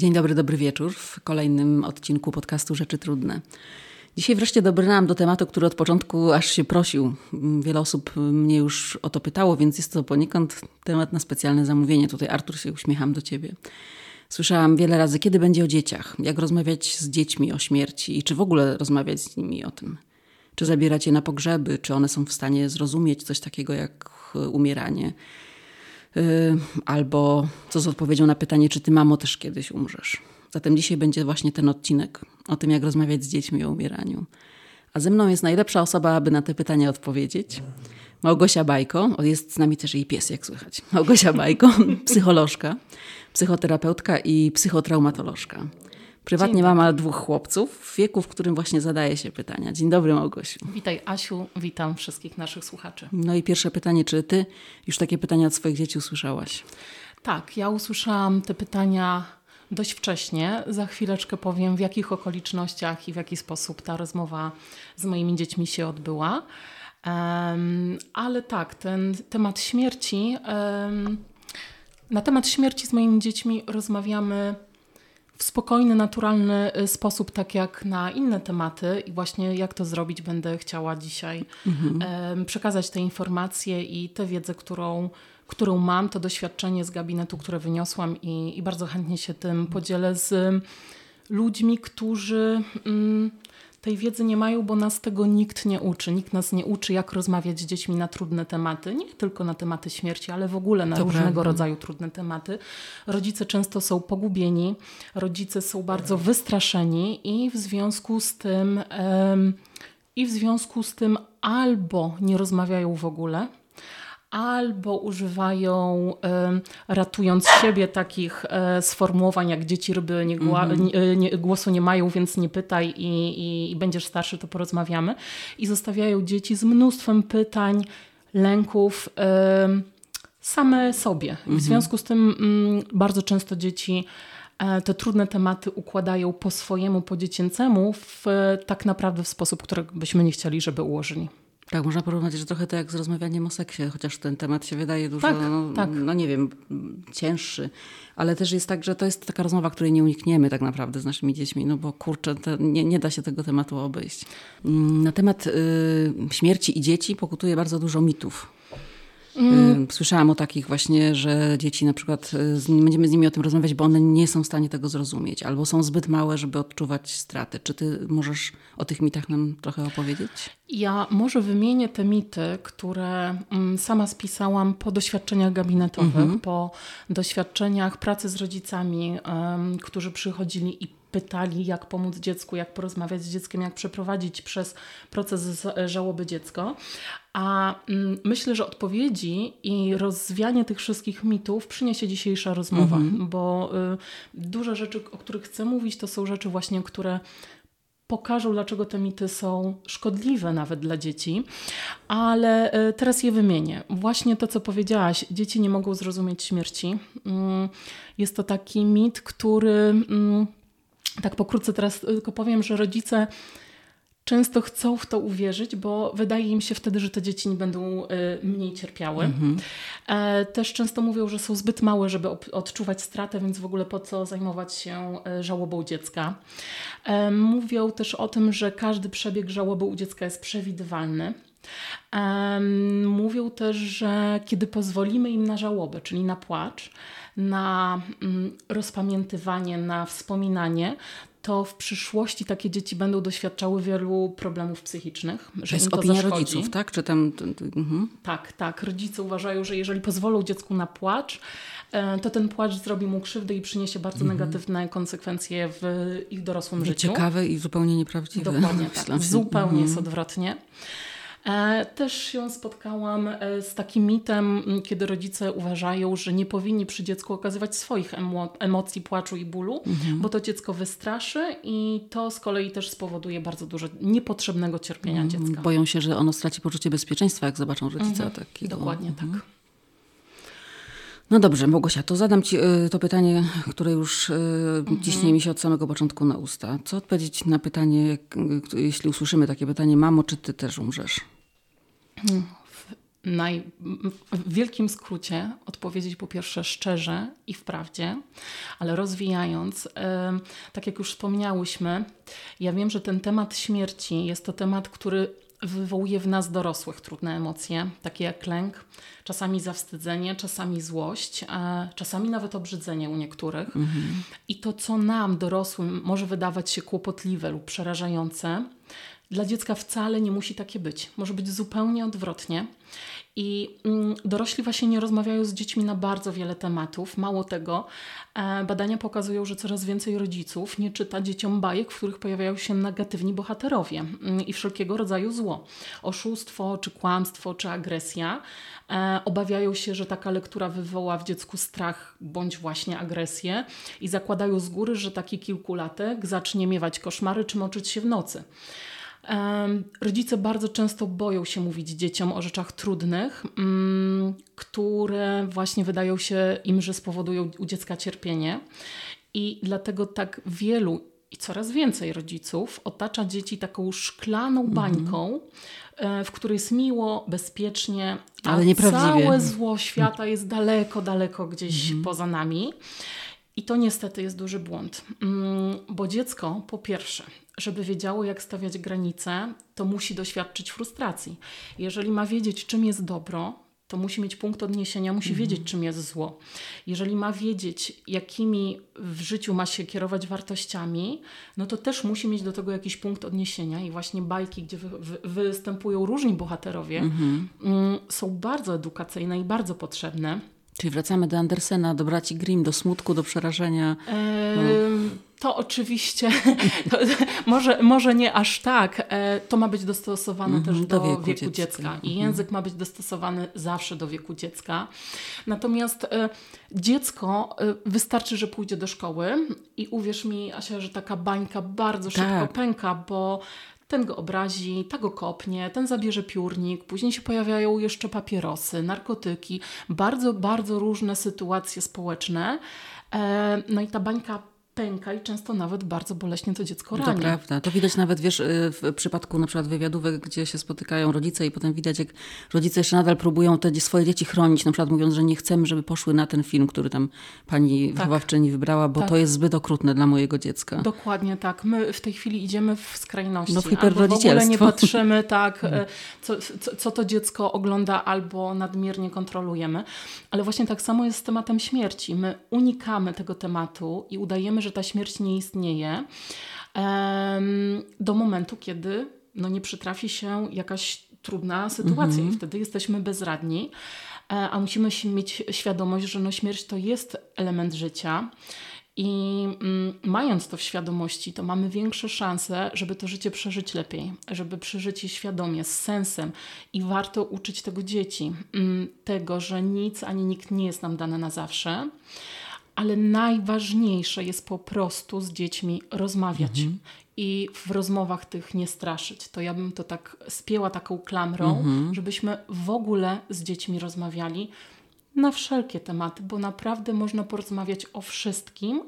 Dzień dobry, dobry wieczór w kolejnym odcinku podcastu Rzeczy Trudne. Dzisiaj wreszcie dobrnęłam do tematu, który od początku aż się prosił. Wiele osób mnie już o to pytało, więc jest to poniekąd temat na specjalne zamówienie. Tutaj Artur się uśmiecham do ciebie. Słyszałam wiele razy, kiedy będzie o dzieciach, jak rozmawiać z dziećmi o śmierci i czy w ogóle rozmawiać z nimi o tym. Czy zabierać je na pogrzeby, czy one są w stanie zrozumieć coś takiego jak umieranie albo co z odpowiedzią na pytanie, czy ty, mamo, też kiedyś umrzesz. Zatem dzisiaj będzie właśnie ten odcinek o tym, jak rozmawiać z dziećmi o umieraniu. A ze mną jest najlepsza osoba, aby na te pytania odpowiedzieć. Małgosia Bajko, jest z nami też jej pies, jak słychać. Małgosia Bajko, psycholożka, psychoterapeutka i psychotraumatolożka. Prywatnie mama dwóch chłopców w wieku, w którym właśnie zadaje się pytania. Dzień dobry Małgosiu. Witaj Asiu, witam wszystkich naszych słuchaczy. No i pierwsze pytanie, czy ty już takie pytania od swoich dzieci usłyszałaś? Tak, ja usłyszałam te pytania dość wcześnie. Za chwileczkę powiem, w jakich okolicznościach i w jaki sposób ta rozmowa z moimi dziećmi się odbyła. Um, ale tak, ten temat śmierci. Um, na temat śmierci z moimi dziećmi rozmawiamy w spokojny, naturalny y, sposób, tak jak na inne tematy. I właśnie jak to zrobić, będę chciała dzisiaj mhm. przekazać te informacje i tę wiedzę, którą, którą mam, to doświadczenie z gabinetu, które wyniosłam, i, i bardzo chętnie się tym podzielę z ludźmi, którzy. Mm, tej wiedzy nie mają, bo nas tego nikt nie uczy. Nikt nas nie uczy, jak rozmawiać z dziećmi na trudne tematy. Nie tylko na tematy śmierci, ale w ogóle na to różnego prawda. rodzaju trudne tematy. Rodzice często są pogubieni, rodzice są bardzo wystraszeni i w związku z tym. Um, i w związku z tym albo nie rozmawiają w ogóle, albo używają, ratując siebie, takich e, sformułowań jak dzieci ryby nie, gła, -hmm. nie, nie, głosu nie mają, więc nie pytaj i, i, i będziesz starszy, to porozmawiamy. I zostawiają dzieci z mnóstwem pytań, lęków same sobie. W mhm. związku z tym mm, bardzo często dzieci e, te trudne tematy układają po swojemu, po dziecięcemu, w, tak naprawdę w sposób, który byśmy nie chcieli, żeby ułożyli. Tak, można porównać, że trochę to jak z rozmawianiem o seksie, chociaż ten temat się wydaje dużo, tak, no, tak. no, nie wiem, cięższy. Ale też jest tak, że to jest taka rozmowa, której nie unikniemy tak naprawdę z naszymi dziećmi, no bo kurczę, nie, nie da się tego tematu obejść. Mm, na temat y, śmierci i dzieci pokutuje bardzo dużo mitów. Mm. Słyszałam o takich właśnie, że dzieci na przykład, y, będziemy z nimi o tym rozmawiać, bo one nie są w stanie tego zrozumieć, albo są zbyt małe, żeby odczuwać straty. Czy ty możesz o tych mitach nam trochę opowiedzieć? Ja może wymienię te mity, które mm, sama spisałam po doświadczeniach gabinetowych, -hmm. po doświadczeniach pracy z rodzicami, um, którzy przychodzili i pytali, jak pomóc dziecku, jak porozmawiać z dzieckiem, jak przeprowadzić przez proces żałoby dziecko. A mm, myślę, że odpowiedzi i rozwianie tych wszystkich mitów przyniesie dzisiejsza rozmowa, mhm. bo y, dużo rzeczy, o których chcę mówić, to są rzeczy właśnie, które pokażą, dlaczego te mity są szkodliwe nawet dla dzieci, ale y, teraz je wymienię. Właśnie to, co powiedziałaś, dzieci nie mogą zrozumieć śmierci. Mm, jest to taki mit, który mm, tak pokrótce teraz tylko powiem, że rodzice często chcą w to uwierzyć, bo wydaje im się wtedy, że te dzieci nie będą y, mniej cierpiały. Mhm. E, też często mówią, że są zbyt małe, żeby odczuwać stratę, więc w ogóle po co zajmować się y, żałobą dziecka. E, mówią też o tym, że każdy przebieg żałoby u dziecka jest przewidywalny. Mówią też, że kiedy pozwolimy im na żałobę, czyli na płacz, na mm, rozpamiętywanie, na wspominanie, to w przyszłości takie dzieci będą doświadczały wielu problemów psychicznych. Że jest opinia zaszkodzi. rodziców, tak? Czy tam... Mhm. Tak, tak. Rodzice uważają, że jeżeli pozwolą dziecku na płacz, e, to ten płacz zrobi mu krzywdę i przyniesie bardzo mhm. negatywne konsekwencje w ich dorosłym życiu. Ciekawe i zupełnie nieprawdziwe. Dokładnie tak. Zupełnie mhm. jest odwrotnie. E, też się spotkałam e, z takim mitem, kiedy rodzice uważają, że nie powinni przy dziecku okazywać swoich emo emocji, płaczu i bólu, mhm. bo to dziecko wystraszy i to z kolei też spowoduje bardzo dużo niepotrzebnego cierpienia mhm. dziecka. Boją się, że ono straci poczucie bezpieczeństwa, jak zobaczą rodzica mhm. takiego. Dokładnie mhm. tak. No dobrze, Małgosia, to zadam Ci y, to pytanie, które już mhm. ciśnie mi się od samego początku na usta. Co odpowiedzieć na pytanie, jeśli usłyszymy takie pytanie, mamo, czy Ty też umrzesz? Hmm. naj, w wielkim skrócie odpowiedzieć po pierwsze szczerze i wprawdzie, ale rozwijając, tak jak już wspomniałyśmy, ja wiem, że ten temat śmierci jest to temat, który wywołuje w nas dorosłych trudne emocje, takie jak lęk, czasami zawstydzenie, czasami złość, czasami nawet obrzydzenie u niektórych. Mhm. I to, co nam, dorosłym, może wydawać się kłopotliwe lub przerażające, dla dziecka wcale nie musi takie być. Może być zupełnie odwrotnie. I mm, dorośli właśnie nie rozmawiają z dziećmi na bardzo wiele tematów. Mało tego, e, badania pokazują, że coraz więcej rodziców nie czyta dzieciom bajek, w których pojawiają się negatywni bohaterowie mm, i wszelkiego rodzaju zło. Oszustwo, czy kłamstwo, czy agresja. E, obawiają się, że taka lektura wywoła w dziecku strach bądź właśnie agresję i zakładają z góry, że taki kilkulatek zacznie miewać koszmary czy moczyć się w nocy. Rodzice bardzo często boją się mówić dzieciom o rzeczach trudnych, mm, które właśnie wydają się im, że spowodują u dziecka cierpienie. I dlatego tak wielu i coraz więcej rodziców otacza dzieci taką szklaną mhm. bańką, mm. w której jest miło, bezpiecznie, ale nieprawdziwie. całe zło świata jest daleko, daleko gdzieś mm. poza nami. I to niestety jest duży błąd, mm, bo dziecko po pierwsze żeby wiedziało, jak stawiać granice, to musi doświadczyć frustracji. Jeżeli ma wiedzieć, czym jest dobro, to musi mieć punkt odniesienia, musi mhm. wiedzieć, czym jest zło. Jeżeli ma wiedzieć, jakimi w życiu ma się kierować wartościami, no to też musi mieć do tego jakiś punkt odniesienia. I właśnie bajki, gdzie wy, wy, występują różni bohaterowie, mhm. mm, są bardzo edukacyjne i bardzo potrzebne. Czyli wracamy do Andersena, do braci Grimm, do smutku, do przerażenia. No. To oczywiście, to, może, może nie aż tak. E, to ma być dostosowane mm -hmm, też do, do wieku, wieku, dziecka, dziecka. i mm -hmm. język ma być dostosowany zawsze do wieku dziecka. Natomiast e, dziecko e, wystarczy, że pójdzie do szkoły i uwierz mi, Asia, że taka bańka bardzo szybko tak. pęka, bo ten go obrazi, ta go kopnie, ten zabierze piórnik, później się pojawiają jeszcze papierosy, narkotyki, bardzo, bardzo różne sytuacje społeczne. E, no i ta bańka pęka i często nawet bardzo boleśnie to dziecko rani. To prawda. To widać nawet, wiesz, y, w przypadku na przykład wywiadówek, gdzie się spotykają rodzice i potem widać, jak rodzice jeszcze nadal próbują te swoje dzieci chronić, na przykład mówiąc, że nie chcemy, żeby poszły na ten film, który tam pani tak. wychowawczyni wybrała, bo tak. to jest zbyt okrutne dla mojego dziecka. Dokładnie tak. My w tej chwili idziemy w skrajności. No w hiperrodzicielstwo. w ogóle nie patrzymy tak, mm. e, co, co, co to dziecko ogląda albo nadmiernie kontrolujemy. Ale właśnie tak samo jest z tematem śmierci. My unikamy tego tematu i udajemy, że że ta śmierć nie istnieje, do momentu, kiedy no, nie przytrafi się jakaś trudna sytuacja mhm. i wtedy jesteśmy bezradni, e, a musimy mieć świadomość, że no, śmierć to jest element życia. I mm, mając to w świadomości, to mamy większe szanse, żeby to życie przeżyć lepiej, żeby przeżyć je świadomie, z sensem. I warto uczyć tego dzieci, mm, tego, że nic ani nikt nie jest nam dane na zawsze ale najważniejsze jest po prostu z dziećmi rozmawiać mhm. i w rozmowach tych nie straszyć. To ja bym to tak spięła taką klamrą, mhm. żebyśmy w ogóle z dziećmi rozmawiali na wszelkie tematy, bo naprawdę można porozmawiać o wszystkim,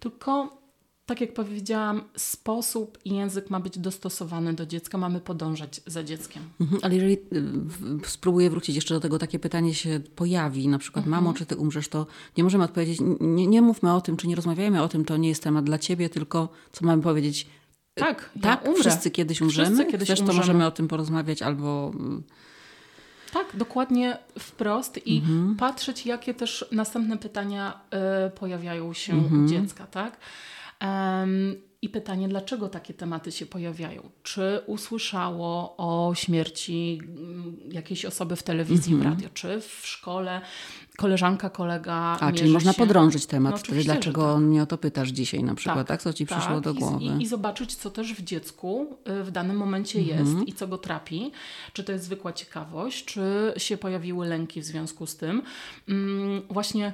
tylko tak jak powiedziałam, sposób i język ma być dostosowany do dziecka, mamy podążać za dzieckiem. Mhm, ale jeżeli y, spróbuję wrócić jeszcze do tego, takie pytanie się pojawi, na przykład, mhm. mamo, czy ty umrzesz, to nie możemy odpowiedzieć, nie, nie mówmy o tym, czy nie rozmawiajmy o tym, to nie jest temat dla ciebie, tylko co mamy powiedzieć. Tak, tak, ja wszyscy kiedyś umrzemy, wszyscy kiedyś Chcesz, umrzemy. to możemy o tym porozmawiać albo... Y, tak, dokładnie wprost i mhm. patrzeć, jakie też następne pytania y, pojawiają się mhm. u dziecka, tak? I pytanie, dlaczego takie tematy się pojawiają? Czy usłyszało o śmierci mm, jakiejś osoby w telewizji, mm -hmm. w radio, czy w szkole koleżanka, kolega. A, czyli można się... podrążyć temat. No, dlaczego tak. mnie o to pytasz dzisiaj na przykład, tak? tak? Co ci tak. przyszło do głowy? I, I, zobaczyć, co też w dziecku y, w danym momencie -hmm. jest i co go trapi. Czy to jest zwykła ciekawość, czy się pojawiły lęki w związku z tym. Mm, właśnie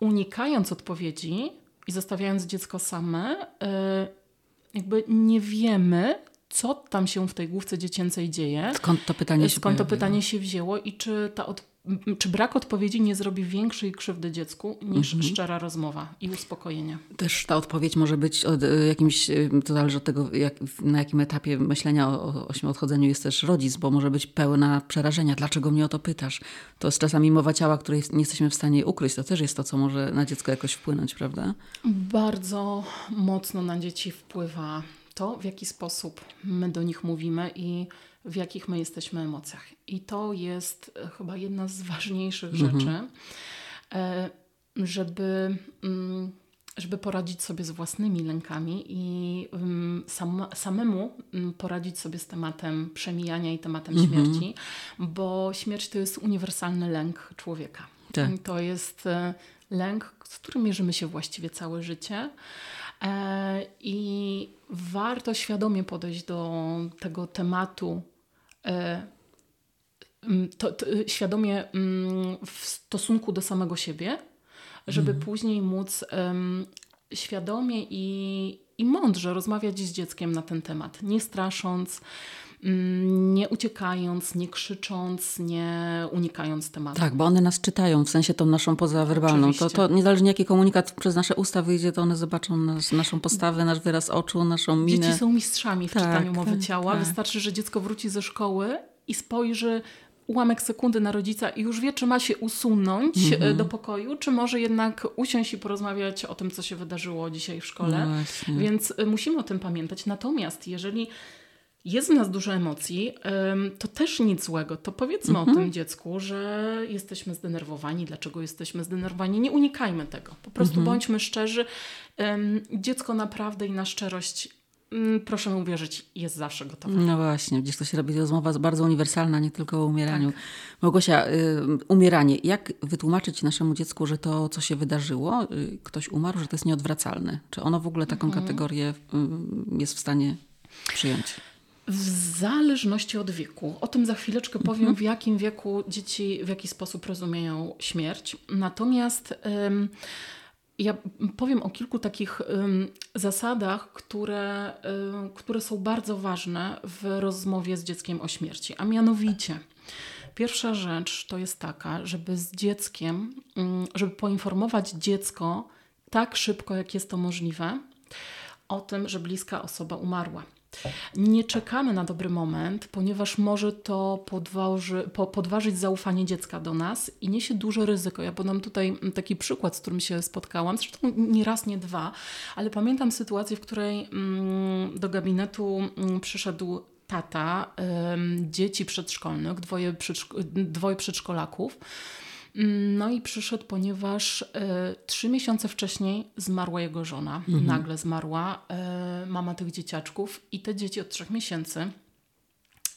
unikając odpowiedzi, i zostawiając dziecko same, y, jakby nie wiemy, co tam się w tej główce dziecięcej dzieje. Skąd to pytanie się Skąd to pytanie się wzięło i czy ta odpowiedź czy brak odpowiedzi nie zrobi większej krzywdy dziecku niż mhm. szczera rozmowa i uspokojenie. Też ta odpowiedź może być od, e, jakimś, e, to zależy od tego, jak, na jakim etapie myślenia o, o odchodzeniu jest też rodzic, bo może być pełna przerażenia. Dlaczego mnie o to pytasz? To jest czasami mowa ciała, której nie jesteśmy w stanie ukryć. To też jest to, co może na dziecko jakoś wpłynąć, prawda? Bardzo mocno na dzieci wpływa to, w jaki sposób my do nich mówimy i w jakich my jesteśmy emocjach. I to jest e, chyba jedna z ważniejszych mhm. rzeczy, e, żeby, mm, żeby poradzić sobie z własnymi lękami i mm, sam, samemu mm, poradzić sobie z tematem przemijania i tematem mhm. śmierci, bo śmierć to jest uniwersalny lęk człowieka. Tak. To jest e, lęk, z którym mierzymy się właściwie całe życie. I warto świadomie podejść do tego tematu to, to, świadomie w stosunku do samego siebie, żeby mhm. później móc świadomie i, i mądrze rozmawiać z dzieckiem na ten temat, nie strasząc, nie uciekając, nie krzycząc, nie unikając tematu. Tak, bo one nas czytają, w sensie tą naszą pozawerbalną. To, to niezależnie jaki komunikat przez nasze usta wyjdzie, to one zobaczą nas, naszą postawę, nasz wyraz oczu, naszą minę. Dzieci są mistrzami w tak, czytaniu mowy tak, ciała. Tak. Wystarczy, że dziecko wróci ze szkoły i spojrzy ułamek sekundy na rodzica i już wie, czy ma się usunąć e, mhm. do pokoju, czy może jednak usiąść i porozmawiać o tym, co się wydarzyło dzisiaj w szkole. No Więc e, musimy o tym pamiętać. Natomiast jeżeli jest w nas dużo emocji, to też nic złego. To powiedzmy mhm. o tym dziecku, że jesteśmy zdenerwowani. Dlaczego jesteśmy zdenerwowani? Nie unikajmy tego. Po prostu mhm. bądźmy szczerzy. Dziecko naprawdę i na szczerość mm, proszę mi uwierzyć, jest zawsze gotowe. No właśnie, gdzieś to się robi rozmowa bardzo uniwersalna, nie tylko o umieraniu. Tak. Małgosia, umieranie. Jak wytłumaczyć naszemu dziecku, że to, co się wydarzyło, y, ktoś umarł, że to jest nieodwracalne? Czy ono w ogóle taką mhm. kategorię y, jest w stanie przyjąć? W zależności od wieku. O tym za chwileczkę powiem, mhm. w jakim wieku dzieci w jaki sposób rozumieją śmierć. Natomiast ym, ja powiem o kilku takich ym, zasadach, które, ym, które są bardzo ważne w rozmowie z dzieckiem o śmierci. A mianowicie, pierwsza rzecz to jest taka, żeby z dzieckiem, żeby poinformować dziecko tak szybko, jak jest to możliwe, o tym, że bliska osoba umarła. Nie czekamy na dobry moment, ponieważ może to podważy, po, podważyć zaufanie dziecka do nas i niesie duże ryzyko. Ja podam tutaj taki przykład, z którym się spotkałam, zresztą nie raz, nie dwa, ale pamiętam sytuację, w której mm, do gabinetu mm, przyszedł tata dzieci przedszkolnych, dwoje, dwoje przedszkolaków. No i przyszedł, ponieważ y, trzy miesiące wcześniej zmarła jego żona. Mhm. Nagle zmarła y, mama tych dzieciaczków i te dzieci od trzech miesięcy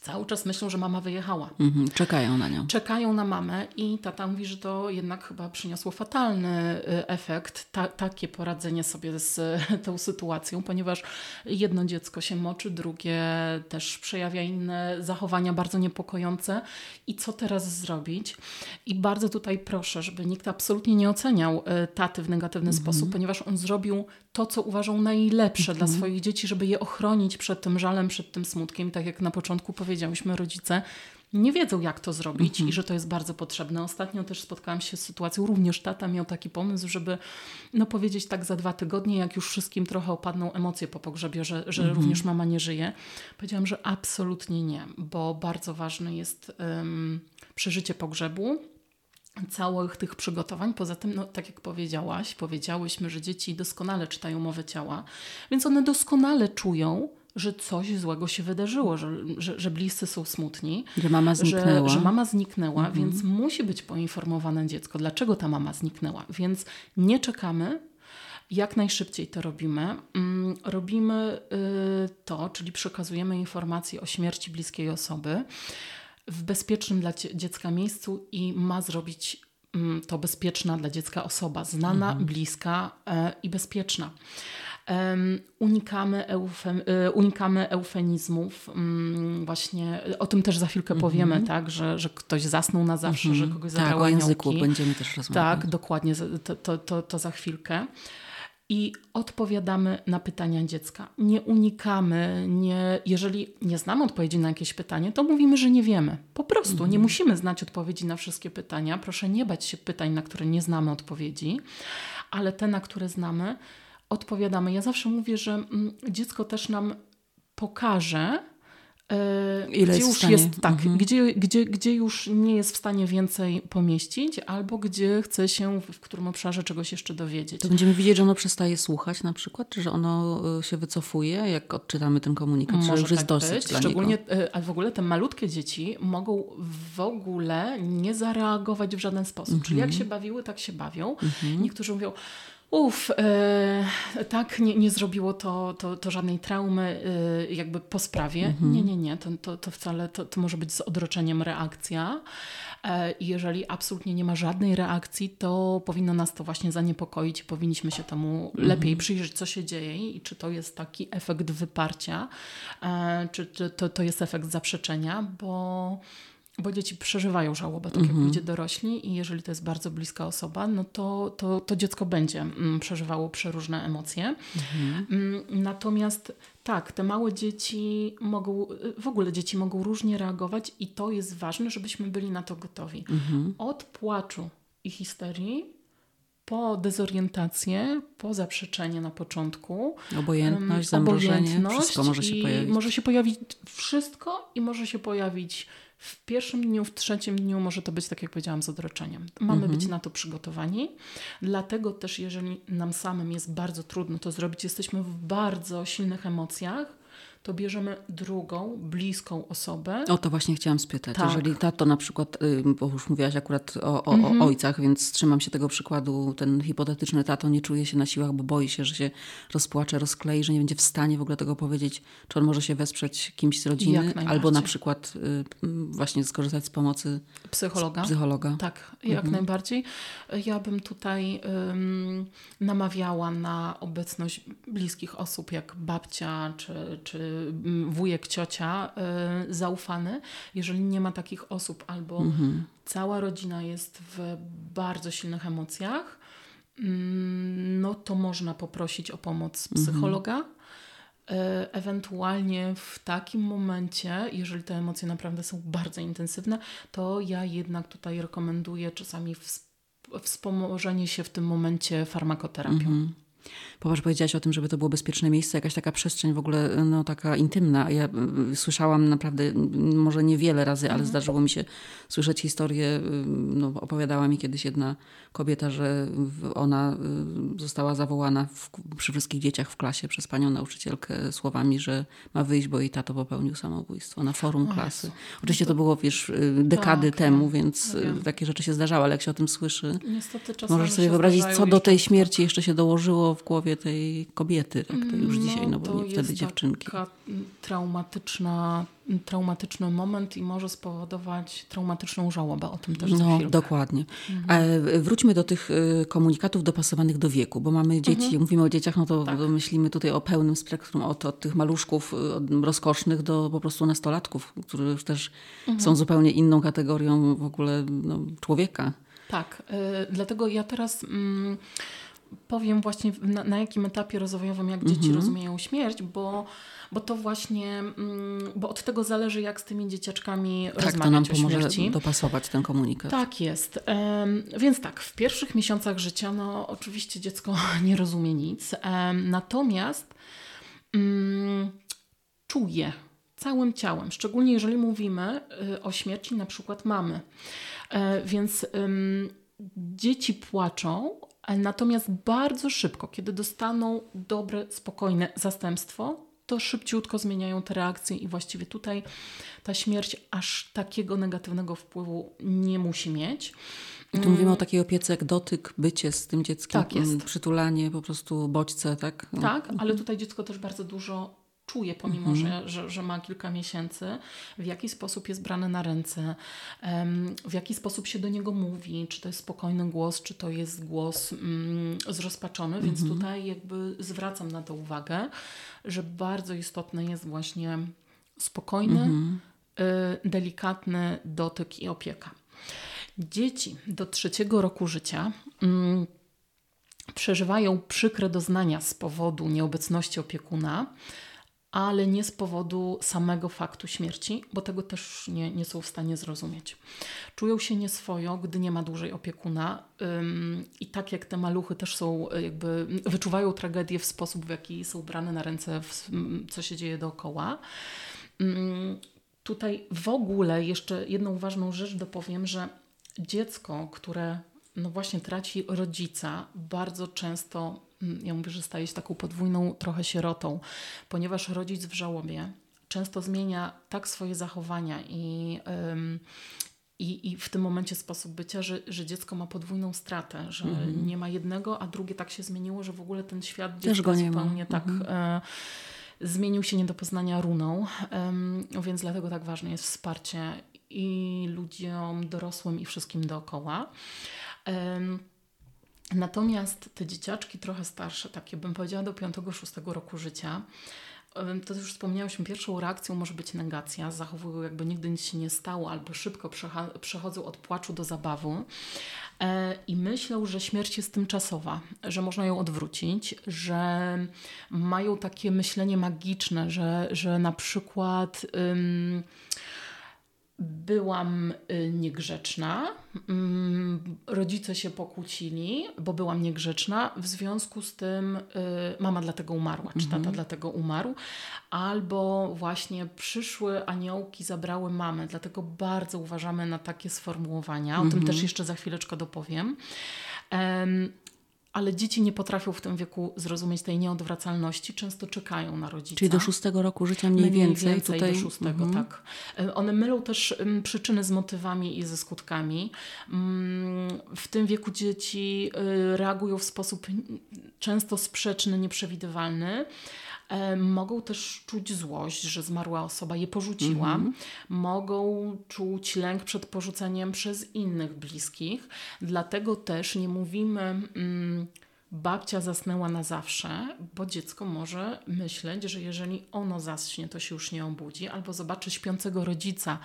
cały czas myślą, że mama wyjechała. Mhm, czekają na nią. Czekają na mamę i tata mówi, że to jednak chyba przyniosło fatalny y, efekt, ta, takie poradzenie sobie z tą sytuacją, ponieważ jedno dziecko się moczy, drugie też przejawia inne zachowania bardzo niepokojące. I co teraz zrobić? I bardzo tutaj proszę, żeby nikt absolutnie nie oceniał y, taty w negatywny mhm. sposób, ponieważ on zrobił to, co uważał najlepsze mhm. dla swoich dzieci, żeby je ochronić przed tym żalem, przed tym smutkiem. Tak jak na początku powiedziałyśmy, rodzice nie wiedzą, jak to zrobić mhm. i że to jest bardzo potrzebne. Ostatnio też spotkałam się z sytuacją, również tata miał taki pomysł, żeby no, powiedzieć tak za dwa tygodnie, jak już wszystkim trochę opadną emocje po pogrzebie, że, że mhm. również mama nie żyje. Powiedziałam, że absolutnie nie, bo bardzo ważne jest um, przeżycie pogrzebu, całych tych przygotowań. Poza tym, no, tak jak powiedziałaś, powiedziałyśmy, że dzieci doskonale czytają mowę ciała, więc one doskonale czują, że coś złego się wydarzyło, że, że, że bliscy są smutni. Że mama zniknęła. Że, że mama zniknęła, mhm. więc musi być poinformowane dziecko, dlaczego ta mama zniknęła. Więc nie czekamy, jak najszybciej to robimy. Mm, robimy y, to, czyli przekazujemy informacje o śmierci bliskiej osoby w bezpiecznym dla dziecka miejscu i ma zrobić mm, to bezpieczna dla dziecka osoba, znana, mhm. bliska e, i bezpieczna. unikamy, eufem, e, unikamy eufemizmów. Mm, właśnie o tym też za chwilkę mhm. powiemy, tak, że, że ktoś zasnął na zawsze, że kogoś tak, o języku będziemy też rozmawiać. Tak, dokładnie, to, to, to za chwilkę. I odpowiadamy na pytania dziecka. Nie unikamy, nie, jeżeli nie znamy odpowiedzi na jakieś pytanie, to mówimy, że nie wiemy. Po prostu mhm. nie musimy znać odpowiedzi na wszystkie pytania. Proszę nie bać się pytań, na które nie znamy odpowiedzi, ale te, na które znamy, odpowiadamy. Ja zawsze mówię, że mm, dziecko też nam pokaże, Ile gdzie już jest tak, mhm. gdzie, gdzie, gdzie już nie jest w stanie więcej pomieścić, albo gdzie chce się w którym obszarze czegoś jeszcze dowiedzieć. To będziemy widzieć, że ono przestaje słuchać na przykład, czy że ono e, się wycofuje, jak odczytamy ten komunikat, Może już jest tak dosyć być. dla Szczególnie, niego? E, a w ogóle te malutkie dzieci mogą w ogóle nie zareagować w żaden sposób. Mhm. Czyli jak się bawiły, tak się bawią. Mhm. Niektórzy mówią, Uf, e, tak, nie, nie zrobiło to, to, to żadnej traumy e, jakby po sprawie. Mhm. Nie, nie, nie, to, to, to wcale to, to może być z odroczeniem reakcja. E, I jeżeli absolutnie nie ma żadnej reakcji, to powinno nas to właśnie zaniepokoić. Powinniśmy się temu mhm. lepiej przyjrzeć, co się dzieje i czy to jest taki efekt wyparcia, czy, czy to, to jest efekt zaprzeczenia, bo bo dzieci przeżywają żałobę, tak jak mhm. ludzie dorośli i jeżeli to jest bardzo bliska osoba, no to, to, to dziecko będzie mm, przeżywało przeróżne emocje. Mhm. Mm, natomiast tak, te małe dzieci mogą, w ogóle dzieci mogą różnie reagować i to jest ważne, żebyśmy byli na to gotowi. Mhm. Od płaczu i histerii po dezorientację, po zaprzeczenie na początku. Obojętność, zamrożenie, obojętność wszystko może się pojawić. Może się pojawić wszystko i może się pojawić w pierwszym dniu, w trzecim dniu może to być, tak jak powiedziałam, z odroczeniem. Mamy mhm. być na to przygotowani. Dlatego też, jeżeli nam samym jest bardzo trudno to zrobić, jesteśmy w bardzo silnych emocjach, to bierzemy drugą, bliską osobę. O to właśnie chciałam spytać. Tak. Jeżeli tato na przykład, y, bo już mówiłaś akurat o, o, mhm. o, ojcach, więc trzymam się tego przykładu, ten hipotetyczny tato nie czuje się na siłach, bo boi się, że się rozpłacze, rozklei, że nie będzie w stanie w ogóle tego powiedzieć, czy on może się wesprzeć kimś z rodziny, albo na przykład y, właśnie skorzystać z pomocy psychologa. psychologa. Tak, jak mhm. najbardziej. Ja bym tutaj um, namawiała na obecność bliskich osób, jak babcia czy, czy wujek, ciocia y, zaufany. Jeżeli nie ma takich osób albo mhm. cała rodzina jest w bardzo silnych emocjach, mm, no to można poprosić o pomoc mhm. psychologa. Mhm. Ewentualnie w takim momencie, jeżeli te emocje naprawdę są bardzo intensywne, to ja jednak tutaj rekomenduję czasami wspomożenie się w tym momencie farmakoterapią. Mhm. Popatrz, powiedziałaś o tym, żeby to było bezpieczne miejsce, jakaś taka przestrzeń w ogóle no, taka intymna. Ja y, słyszałam naprawdę, może niewiele razy, ale mhm. zdarzyło mi się słyszeć historię. Y, no, opowiadała mi kiedyś jedna kobieta, że ona została zawołana w, przy wszystkich dzieciach w klasie przez panią nauczycielkę słowami, że ma wyjść, bo jej tato popełnił samobójstwo na forum klasy. Oczywiście to było, wiesz, dekady tak, temu, więc wiem. takie rzeczy się zdarzały, ale jak się o tym słyszy, możesz sobie wyobrazić, co do tej śmierci jeszcze się dołożyło w głowie tej kobiety, tak to już no, dzisiaj, no bo nie wtedy dziewczynki. Taka traumatyczna, traumatyczny moment i może spowodować traumatyczną żałobę. O tym też No, chwilkę. dokładnie. Mhm. wróćmy do tych y, komunikatów dopasowanych do wieku, bo mamy dzieci, mhm. mówimy o dzieciach, no to tak. myślimy tutaj o pełnym spektrum, od, od tych maluszków y, od rozkosznych do po prostu nastolatków, którzy już też mhm. są zupełnie inną kategorią w ogóle no, człowieka. Tak, y, dlatego ja teraz... Mm, powiem właśnie na, na jakim etapie rozwojowym, jak dzieci mhm. rozumieją śmierć, bo, bo to właśnie, mm, bo od tego zależy, jak z tymi dzieciaczkami tak, rozmawiać to nam pomoże dopasować ten komunikat. Tak jest. Więc tak, w pierwszych miesiącach życia, no oczywiście dziecko nie rozumie nic, natomiast um, czuje całym ciałem, szczególnie jeżeli mówimy y, o śmierci na przykład mamy. E, więc dzieci płaczą, Natomiast bardzo szybko, kiedy dostaną dobre, spokojne zastępstwo, to szybciutko zmieniają te reakcje i właściwie tutaj ta śmierć aż takiego negatywnego wpływu nie musi mieć. I tu mówimy o takiej opiece jak dotyk, bycie z tym dzieckiem, tak jest. przytulanie, po prostu bodźce, tak? Tak, ale tutaj dziecko też bardzo dużo czuje, pomimo mhm. że, że, że, ma kilka miesięcy, w jaki sposób jest brany na ręce, w jaki sposób się do niego mówi, czy to jest spokojny głos, czy to jest głos mm, zrozpaczony, więc mhm. tutaj jakby zwracam na to uwagę, że bardzo istotny jest właśnie spokojny, mhm. y, delikatny dotyk i opieka. Dzieci do trzeciego roku życia. Mm, przeżywają przykre doznania z powodu nieobecności opiekuna, ale nie z powodu samego faktu śmierci, bo tego też nie, nie są w stanie zrozumieć. Czują się nieswojo, gdy nie ma dłużej opiekuna ym, i tak jak te maluchy też są, y, jakby wyczuwają tragedię w sposób, w jaki są brane na ręce, w, co się dzieje dookoła. Ym, tutaj w ogóle jeszcze jedną ważną rzecz dopowiem, że dziecko, które no właśnie traci rodzica, bardzo często, ja mówię, że staje się taką podwójną trochę sierotą, ponieważ rodzic w żałobie często zmienia tak swoje zachowania i, ym, i, i w tym momencie sposób bycia, że, że dziecko ma podwójną stratę, że mhm. nie ma jednego, a drugie tak się zmieniło, że w ogóle ten świat Też go nie zupełnie ma. tak. Mhm. Y, zmienił się nie do poznania runą, więc dlatego tak ważne jest wsparcie i ludziom dorosłym i wszystkim dookoła. Natomiast te dzieciaczki trochę starsze, takie bym powiedziała do 5-6 roku życia, to już wspomniałyśmy, pierwszą reakcją może być negacja, zachowują jakby nigdy nic się nie stało, albo szybko przechodzą od płaczu do zabawu e, i myślą, że śmierć jest tymczasowa, że można ją odwrócić, że mają takie myślenie magiczne, że, że na przykład byłam y, niegrzeczna. Mm, rodzice się pokłócili, bo byłam niegrzeczna. W związku z tym y, mama dlatego umarła, czy tata mhm. dlatego umarł. Albo właśnie przyszły aniołki, zabrały mamę. Dlatego bardzo uważamy na takie sformułowania. O tym mhm. też jeszcze za chwileczkę dopowiem ale dzieci nie potrafią w tym wieku zrozumieć tej nieodwracalności, często czekają na rodzica. Czyli do szóstego roku życia mniej, mniej więcej? więcej tutaj... do szóstego, mhm. tak. E, one mylą też przyczyny z motywami i ze skutkami. Mm, w tym wieku dzieci y, reagują w sposób często sprzeczny, nieprzewidywalny. Mogą też czuć złość, że zmarła osoba je porzuciła. Mhm. Mogą czuć lęk przed porzuceniem przez innych bliskich. Dlatego też nie mówimy. Mm, babcia zasnęła na zawsze, bo dziecko może myśleć, że jeżeli ono zaśnie, to się już nie obudzi, albo zobaczy śpiącego rodzica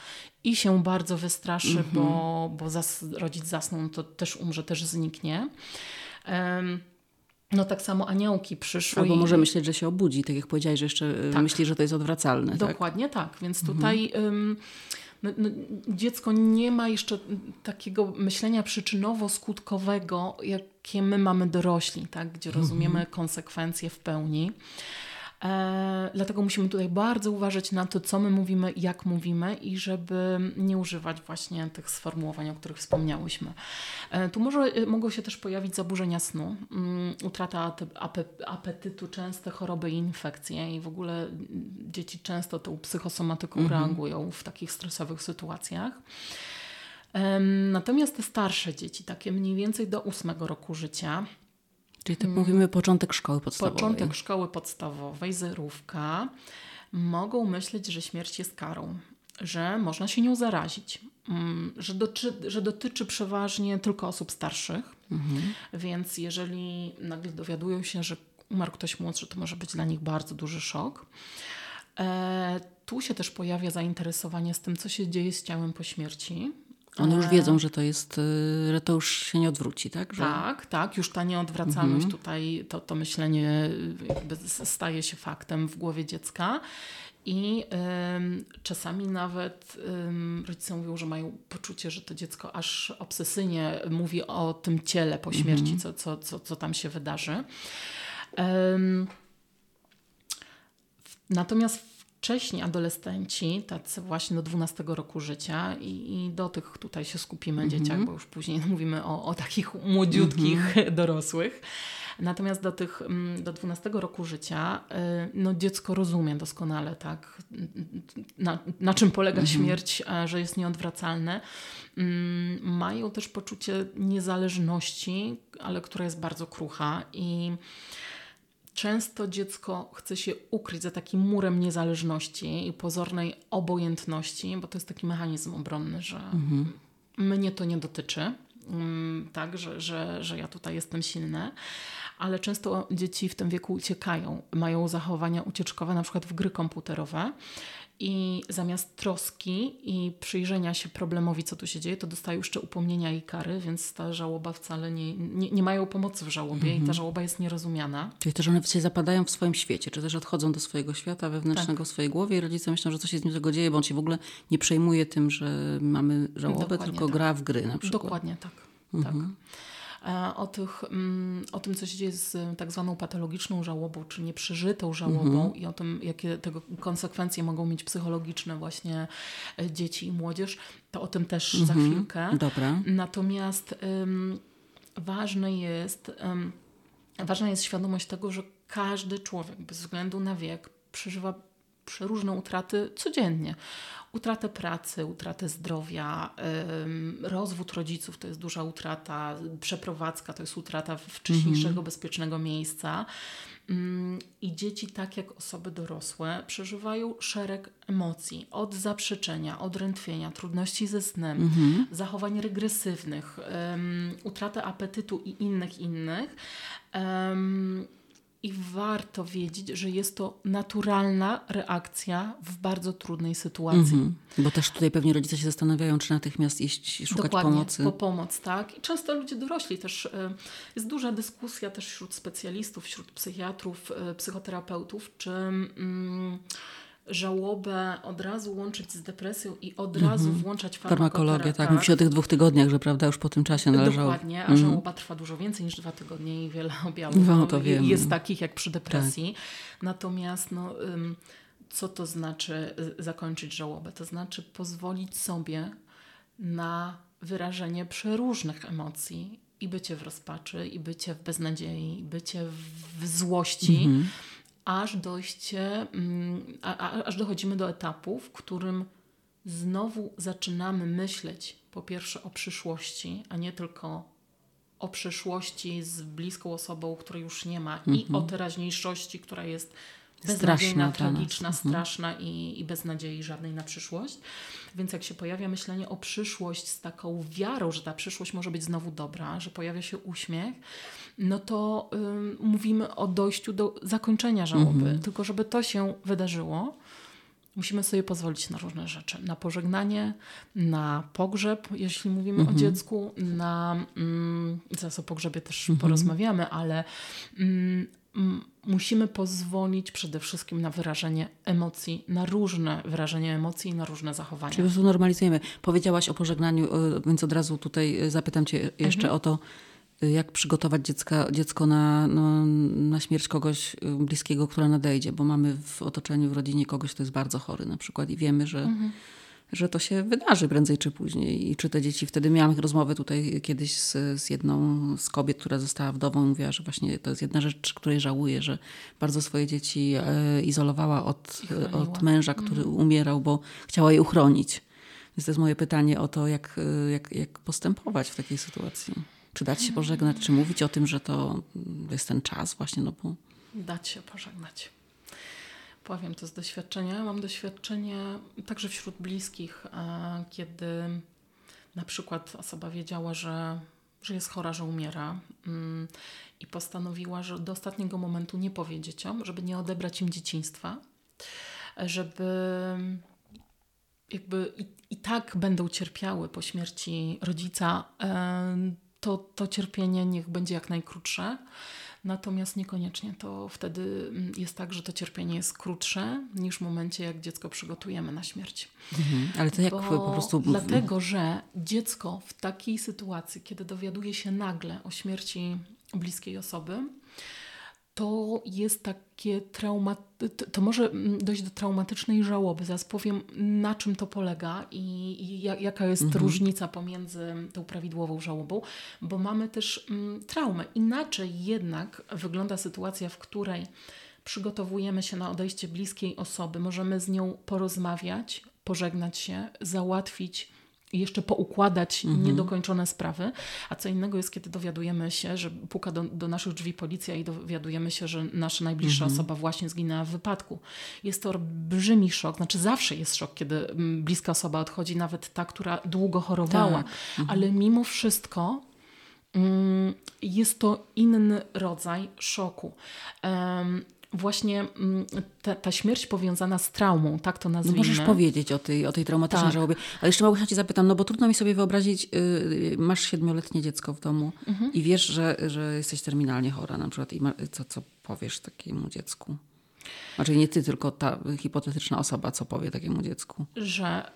i się bardzo wystraszy, mm -hmm. bo, bo zas rodzic zasnął, to też umrze, też zniknie. Um, no tak samo aniołki przyszły. Albo może myśleć, że się obudzi, tak jak powiedziałeś, że jeszcze y, tak. myśli, że to jest odwracalne. Tak? Dokładnie tak, tak. więc mhm. tutaj mhm. no, no, dziecko nie ma jeszcze takiego myślenia przyczynowo-skutkowego, jakie my mamy dorośli, tak? gdzie mhm. rozumiemy konsekwencje w pełni. E, dlatego musimy tutaj bardzo uważać na to, co my mówimy, jak mówimy i żeby nie używać właśnie tych sformułowań, o których wspomniałyśmy. E, tu może, e, mogą się też pojawić zaburzenia snu, mm, utrata apetytu, częste choroby i infekcje i w ogóle dzieci często tą psychosomatyką mhm. reagują w takich stresowych sytuacjach. Natomiast te starsze dzieci, takie mniej więcej do ósmego roku życia, Czyli tak mówimy początek szkoły podstawowej. Początek szkoły podstawowej, zerówka. Mogą myśleć, że śmierć jest karą, że można się nią zarazić, mm, że, doczy, że dotyczy przeważnie tylko osób starszych. Mhm. Więc jeżeli nagle dowiadują się, że umarł ktoś młodszy, to może być dla nich bardzo duży szok. E, tu się też pojawia zainteresowanie z tym, co się dzieje z ciałem po śmierci. One już wiedzą, że to jest, y, że to już się nie odwróci, tak? Że... Tak, tak. Już ta nieodwracalność mhm. tutaj, to, to myślenie staje się faktem w głowie dziecka. I ym, czasami nawet ym, rodzice mówią, że mają poczucie, że to dziecko aż obsesyjnie mówi o tym ciele po śmierci, mhm. co, co, co, co tam się wydarzy. Ym, natomiast wcześni adolescenci, tacy właśnie do 12 roku życia i, i do tych tutaj się skupimy, -hmm. dzieciach, bo już później mówimy o, o takich młodziutkich -hmm. dorosłych. Natomiast do tych, mm, do 12 roku życia, y, no dziecko rozumie doskonale, tak, na, na czym polega -hmm. śmierć, że jest nieodwracalne. Mm, mają też poczucie niezależności, ale która jest bardzo krucha i Często dziecko chce się ukryć za takim murem niezależności i pozornej obojętności, bo to jest taki mechanizm obronny, że mhm. mnie to nie dotyczy, mm, tak, że, że, że ja tutaj jestem silny. Ale często dzieci w tym wieku uciekają, mają zachowania ucieczkowe, na przykład w gry komputerowe i zamiast troski i przyjrzenia się problemowi, co tu się dzieje, to dostają jeszcze upomnienia i kary, więc ta żałoba wcale nie, nie, nie mają pomocy w żałobie i ta Mhm. żałoba jest nierozumiana. Czyli też one się zapadają w swoim świecie, czy też odchodzą do swojego świata wewnętrznego w swojej głowie i rodzice myślą, że coś się z nim tego dzieje, bo on się w ogóle nie przejmuje tym, że mamy żałobę, Dokładnie tylko tak. gra w gry na przykład. Dokładnie tak. Mhm. tak. E, O, tych, mm, o tym, co się dzieje z tak zwaną patologiczną żałobą, czy nieprzeżytą żałobą Mhm. i o tym, jakie tego konsekwencje mogą mieć psychologiczne właśnie e, dzieci i młodzież, to o tym też za Mhm. chwilkę. Dobra. Natomiast ym, ważne jest, ym, ważna jest świadomość tego, że każdy człowiek, bez względu na wiek, przeżywa przeróżne utraty codziennie. Utratę pracy, utratę zdrowia, rozwód rodziców to jest duża utrata, przeprowadzka to jest utrata wcześniejszego bezpiecznego miejsca. I dzieci, tak jak osoby dorosłe, przeżywają szereg emocji. Od zaprzeczenia, odrętwienia, trudności ze snem, zachowań regresywnych, um, utratę apetytu i innych, innych. Em, I warto wiedzieć, że jest to naturalna reakcja w bardzo trudnej sytuacji. Mhm. Bo też tutaj pewnie rodzice się zastanawiają, czy natychmiast iść szukać Dokładnie, pomocy. po pomoc, tak. I często ludzie dorośli też, e, jest duża dyskusja też wśród specjalistów, wśród psychiatrów, e, psychoterapeutów, czy mm, żałobę od razu łączyć z depresją i od razu włączać Farmakologię, tak. Mówi się o tych dwóch tygodniach, że prawda, już po tym czasie należało. Dokładnie, a żałoba trwa dużo więcej niż dwa tygodnie i wiele objawów No, to wiem. jest takich jak przy depresji. Natomiast no, co to znaczy y, zakończyć żałobę? To znaczy pozwolić sobie na wyrażenie przeróżnych emocji i bycie w rozpaczy, i bycie w beznadziei, i bycie w złości, aż dojście, mm, a, a, aż dochodzimy do etapu, w którym znowu zaczynamy myśleć po pierwsze o przyszłości, a nie tylko o przyszłości z bliską osobą, której już nie ma i o teraźniejszości, która jest beznadziejna, tragiczna, straszna i, i bez nadziei żadnej na przyszłość. Więc jak się pojawia myślenie o przyszłość z taką wiarą, że ta przyszłość może być znowu dobra, że pojawia się uśmiech, no to mówimy o dojściu do zakończenia żałoby. Tylko żeby to się wydarzyło, Musimy sobie pozwolić na różne rzeczy. Na pożegnanie, na pogrzeb, jeśli mówimy o dziecku, na. Mm, zaraz o pogrzebie też porozmawiamy, ale mm, musimy pozwolić przede wszystkim na wyrażenie emocji, na różne wyrażenie emocji i na różne zachowania. Czyli po prostu normalizujemy. Powiedziałaś o pożegnaniu, e, więc od razu tutaj e, zapytam Cię jeszcze Mhm. o to, jak przygotować dziecka, dziecko na, no, na śmierć kogoś e, bliskiego, która nadejdzie, bo mamy w otoczeniu, w rodzinie kogoś, kto jest bardzo chory na przykład i wiemy, że, Mhm. że to się wydarzy prędzej czy później. I czy te dzieci, wtedy miałam rozmowę tutaj kiedyś z, z jedną z kobiet, która została wdową i mówiła, że właśnie to jest jedna rzecz, której żałuje, że bardzo swoje dzieci e, izolowała od. Mhm. od męża, który umierał, bo chciała je uchronić. Więc to jest moje pytanie o to, jak, y, jak, jak postępować w takiej sytuacji. Czy dać się pożegnać, czy mówić o tym, że to jest ten czas właśnie, no bo... Dać się pożegnać. Powiem to z doświadczenia. Mam doświadczenie także wśród bliskich, e, kiedy na przykład osoba wiedziała, że, że jest chora, że umiera mm, i postanowiła, że do ostatniego momentu nie powie dzieciom, żeby nie odebrać im dzieciństwa, żeby jakby i, i tak będą cierpiały po śmierci rodzica, to, to cierpienie niech będzie jak najkrótsze. Natomiast niekoniecznie to wtedy mm, jest tak, że to cierpienie jest krótsze niż w momencie, jak dziecko przygotujemy na śmierć. Ale to jak Bo po prostu... Dlatego, że dziecko w takiej sytuacji, kiedy dowiaduje się nagle o śmierci bliskiej osoby, to jest takie trauma, to- może mm, dojść do traumatycznej żałoby. Zaraz powiem, na czym to polega i, i ja- jaka jest różnica pomiędzy tą prawidłową żałobą, bo mamy też mm, traumę. Inaczej jednak wygląda sytuacja, w której przygotowujemy się na odejście bliskiej osoby, możemy z nią porozmawiać, pożegnać się, załatwić i jeszcze poukładać niedokończone sprawy, a co innego jest, kiedy dowiadujemy się, że puka do, do naszych drzwi policja i dowiadujemy się, że nasza najbliższa osoba właśnie zginęła w wypadku. Jest to olbrzymi szok, znaczy zawsze jest szok, kiedy mm, bliska osoba odchodzi, nawet ta, która długo chorowała, ale mimo wszystko mm, jest to inny rodzaj szoku. Właśnie mm, ta, ta, śmierć powiązana z traumą, tak to nazwijmy. No możesz powiedzieć o tej, o tej traumatycznej tak. żałobie. Ale jeszcze Małgosia Cię zapytam, no bo trudno mi sobie wyobrazić, yy, masz siedmioletnie dziecko w domu mhm. i wiesz, że, że jesteś terminalnie chora na przykład i ma, co, co powiesz takiemu dziecku? Znaczy nie ty, tylko ta hipotetyczna osoba, co powie takiemu dziecku. Że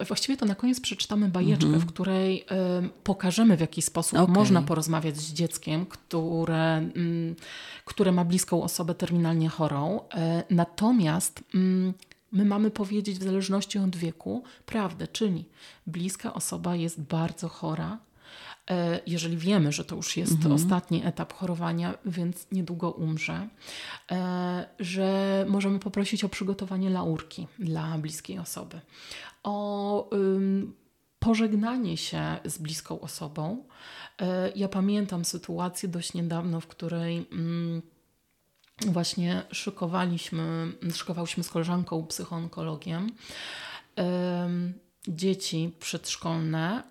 y, właściwie to na koniec przeczytamy bajeczkę, mm -hmm. w której y, pokażemy w jaki sposób okay. można porozmawiać z dzieckiem, które, y, które ma bliską osobę terminalnie chorą. Y, natomiast mm, my mamy powiedzieć w zależności od wieku prawdę, czyli bliska osoba jest bardzo chora, jeżeli wiemy, że to już jest mhm. ostatni etap chorowania, więc niedługo umrze, e, że możemy poprosić o przygotowanie laurki dla bliskiej osoby, o pożegnanie się z bliską osobą. E, ja pamiętam sytuację dość niedawno, w której mm, właśnie szykowaliśmy, szykowałyśmy z koleżanką psychoonkologiem dzieci przedszkolne,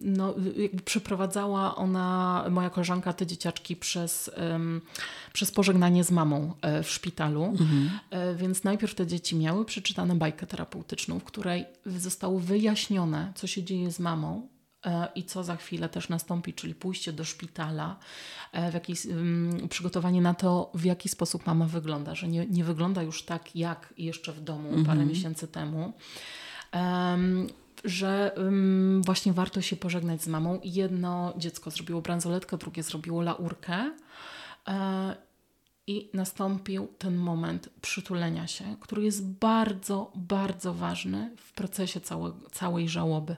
no, jakby przeprowadzała ona, moja koleżanka, te dzieciaczki przez, przez pożegnanie z mamą e, w szpitalu. Mhm. E, więc najpierw te dzieci miały przeczytane bajkę terapeutyczną, w której zostało wyjaśnione, co się dzieje z mamą, e, i co za chwilę też nastąpi, czyli pójście do szpitala, w jakiś, przygotowanie na to, w jaki sposób mama wygląda, że nie, nie wygląda już tak jak jeszcze w domu parę mhm. miesięcy temu że właśnie warto się pożegnać z mamą. Jedno dziecko zrobiło bransoletkę, drugie zrobiło laurkę. E, I nastąpił ten moment przytulenia się, który jest bardzo, bardzo ważny w procesie całe, całej żałoby.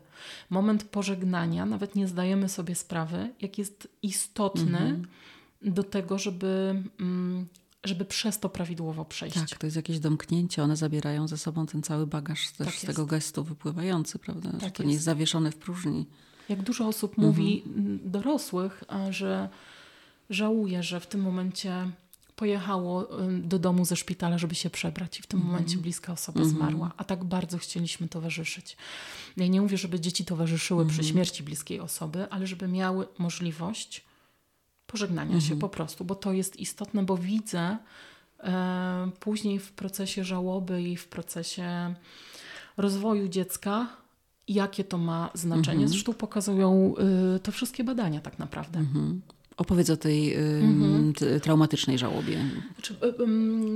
Moment pożegnania, nawet nie zdajemy sobie sprawy, jak jest istotny mm -hmm. do tego, żeby mm, żeby przez to prawidłowo przejść. Tak, to jest jakieś domknięcie. One zabierają ze sobą ten cały bagaż też tak z tego gestu wypływający, prawda? Tak że to jest. nie jest zawieszone w próżni. Jak dużo osób mhm. mówi dorosłych, że żałuje, że w tym momencie pojechało do domu ze szpitala, żeby się przebrać i w tym mhm. momencie bliska osoba mhm. zmarła, a tak bardzo chcieliśmy towarzyszyć. Ja nie mówię, żeby dzieci towarzyszyły przy śmierci bliskiej osoby, ale żeby miały możliwość pożegnania mhm. się po prostu, bo to jest istotne, bo widzę e, później w procesie żałoby i w procesie rozwoju dziecka, jakie to ma znaczenie. Mhm. Zresztą pokazują y, to wszystkie badania tak naprawdę. Mhm. Opowiedz o tej y, traumatycznej żałobie. Znaczy,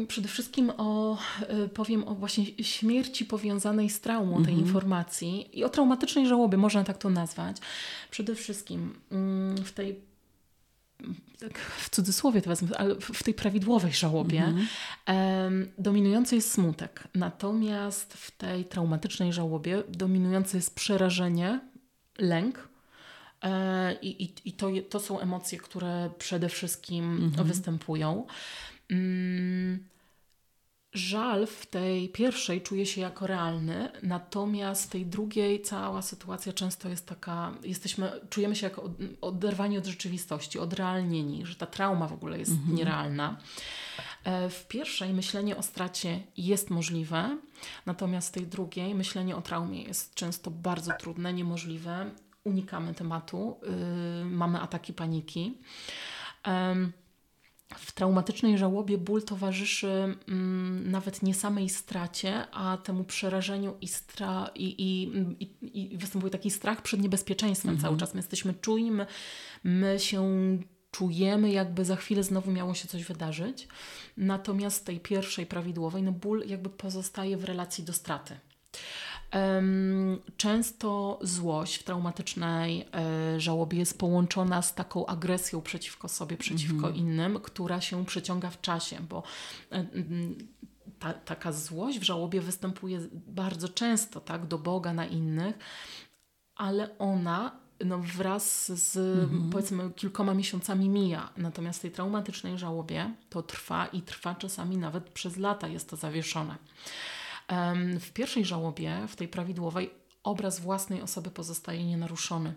y, przede wszystkim o, y, powiem o właśnie śmierci powiązanej z traumą tej mhm. informacji i o traumatycznej żałobie, można tak to nazwać. Przede wszystkim w tej w cudzysłowie to wezmę, ale w tej prawidłowej żałobie mm -hmm. dominujący jest smutek. Natomiast w tej traumatycznej żałobie dominujące jest przerażenie, lęk. E, I, i, i to, to są emocje, które przede wszystkim mm -hmm. występują. Mm, żal w tej pierwszej czuje się jako realny, natomiast w tej drugiej cała sytuacja często jest taka, jesteśmy, czujemy się jako oderwani od rzeczywistości, odrealnieni, że ta trauma w ogóle jest mhm. nierealna. E, w pierwszej myślenie o stracie jest możliwe, natomiast w tej drugiej myślenie o traumie jest często bardzo trudne, niemożliwe. Unikamy tematu, yy, mamy ataki paniki. Yy. W traumatycznej żałobie ból towarzyszy mm, nawet nie samej stracie, a temu przerażeniu i, stra i, i, i, i występuje taki strach przed niebezpieczeństwem mhm. cały czas. My jesteśmy czujni, my, my się czujemy, jakby za chwilę znowu miało się coś wydarzyć. Natomiast tej pierwszej prawidłowej, no ból jakby pozostaje w relacji do straty. Często złość w traumatycznej e, żałobie jest połączona z taką agresją przeciwko sobie, przeciwko mm -hmm. innym, która się przeciąga w czasie, bo e, ta, taka złość w żałobie występuje bardzo często tak, do Boga, na innych, ale ona no, wraz z -hmm. powiedzmy kilkoma miesiącami mija. Natomiast w tej traumatycznej żałobie to trwa i trwa czasami nawet przez lata jest to zawieszone. W pierwszej żałobie, w tej prawidłowej, obraz własnej osoby pozostaje nienaruszony.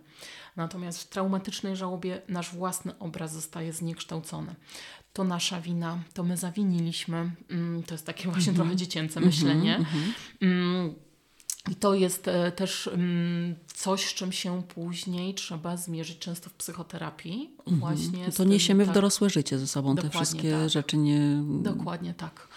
Natomiast w traumatycznej żałobie nasz własny obraz zostaje zniekształcony. To nasza wina, to my zawiniliśmy. Mm, to jest takie właśnie mm -hmm. trochę dziecięce myślenie. Mm -hmm. I to jest e, też mm, coś, z czym się później trzeba zmierzyć często w psychoterapii. Mhm. Właśnie to niesiemy tak, w dorosłe życie ze sobą te wszystkie tak. rzeczy. Nie... Dokładnie tak.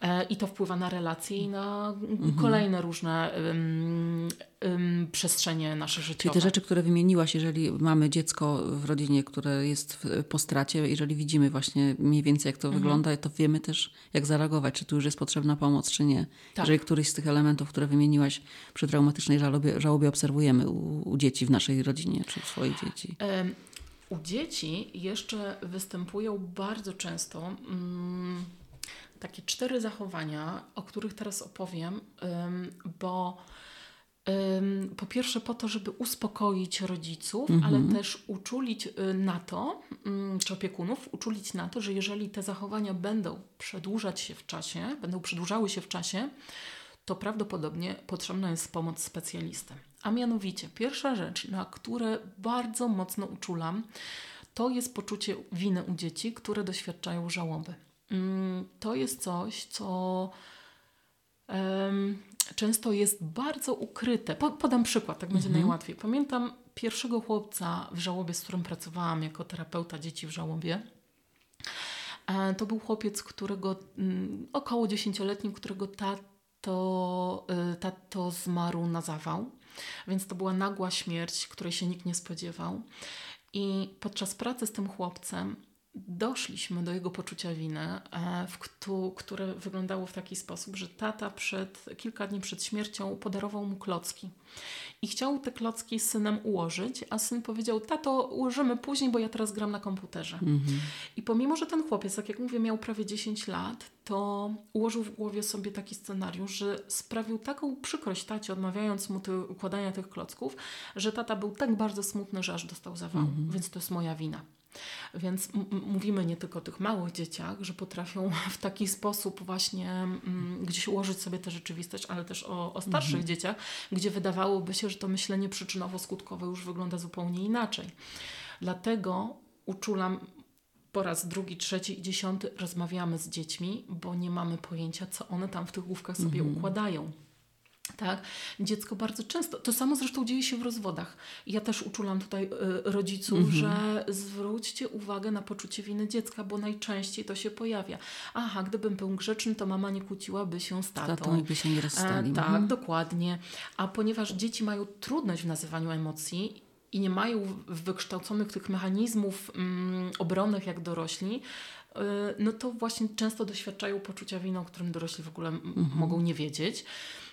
E, I to wpływa na relacje i na mhm. kolejne różne um, um, przestrzenie nasze życiowe. Czyli te rzeczy, które wymieniłaś, jeżeli mamy dziecko w rodzinie, które jest po stracie, jeżeli widzimy właśnie mniej więcej jak to mhm. wygląda, to wiemy też jak zareagować, czy tu już jest potrzebna pomoc, czy nie. Tak. Jeżeli któryś z tych elementów, które wymieniłaś przy traumatycznej żałobie, żałobie obserwujemy u, u dzieci w naszej rodzinie, czy u swoich dzieci. Um, u dzieci jeszcze występują bardzo często... Um, takie cztery zachowania, o których teraz opowiem, bo po pierwsze po to, żeby uspokoić rodziców, mhm. ale też uczulić y, na to, czy opiekunów, uczulić na to, że jeżeli te zachowania będą przedłużać się w czasie, będą przedłużały się w czasie, to prawdopodobnie potrzebna jest pomoc specjalisty. A mianowicie, pierwsza rzecz, na które bardzo mocno uczulam, to jest poczucie winy u dzieci, które doświadczają żałoby. Mm, to jest coś, co często jest bardzo ukryte. podam przykład, tak będzie mhm. najłatwiej. Pamiętam pierwszego chłopca w żałobie, z którym pracowałam jako terapeuta dzieci w żałobie. E, to był chłopiec, którego mm, około dziesięcioletni, którego tato, y, tato zmarł na zawał. Więc to była nagła śmierć, której się nikt nie spodziewał. I podczas pracy z tym chłopcem doszliśmy do jego poczucia winy, e, które wyglądało w taki sposób, że tata przed, kilka dni przed śmiercią podarował mu klocki. I chciał te klocki z synem ułożyć, a syn powiedział: Tato, ułożymy później, bo ja teraz gram na komputerze. Mhm. I pomimo, że ten chłopiec, tak jak mówię, miał prawie 10 lat, to ułożył w głowie sobie taki scenariusz, że sprawił taką przykrość tacie, odmawiając mu te, układania tych klocków, że tata był tak bardzo smutny, że aż dostał zawału. Mhm. Więc to jest moja wina. Więc mówimy nie tylko o tych małych dzieciach, że potrafią w taki sposób właśnie mm, gdzieś ułożyć sobie tę rzeczywistość, ale też o, o starszych mhm. dzieciach, gdzie wydawałoby się, że to myślenie przyczynowo-skutkowe już wygląda zupełnie inaczej. Dlatego uczulam po raz drugi, trzeci i dziesiąty rozmawiamy z dziećmi, bo nie mamy pojęcia, co one tam w tych główkach sobie mhm. układają. Tak, dziecko bardzo często, to samo zresztą dzieje się w rozwodach. Ja też uczulam tutaj y, rodziców, mhm. że zwróćcie uwagę na poczucie winy dziecka, bo najczęściej to się pojawia. Aha, gdybym był grzeczny, to mama nie kłóciłaby się z tatą. tatą by się nie rozstali. E, tak, mhm. dokładnie. A ponieważ dzieci mają trudność w nazywaniu emocji i nie mają wykształconych tych mechanizmów mm, obronnych jak dorośli, y, no to właśnie często doświadczają poczucia winy, o którym dorośli w ogóle mhm. mogą nie wiedzieć.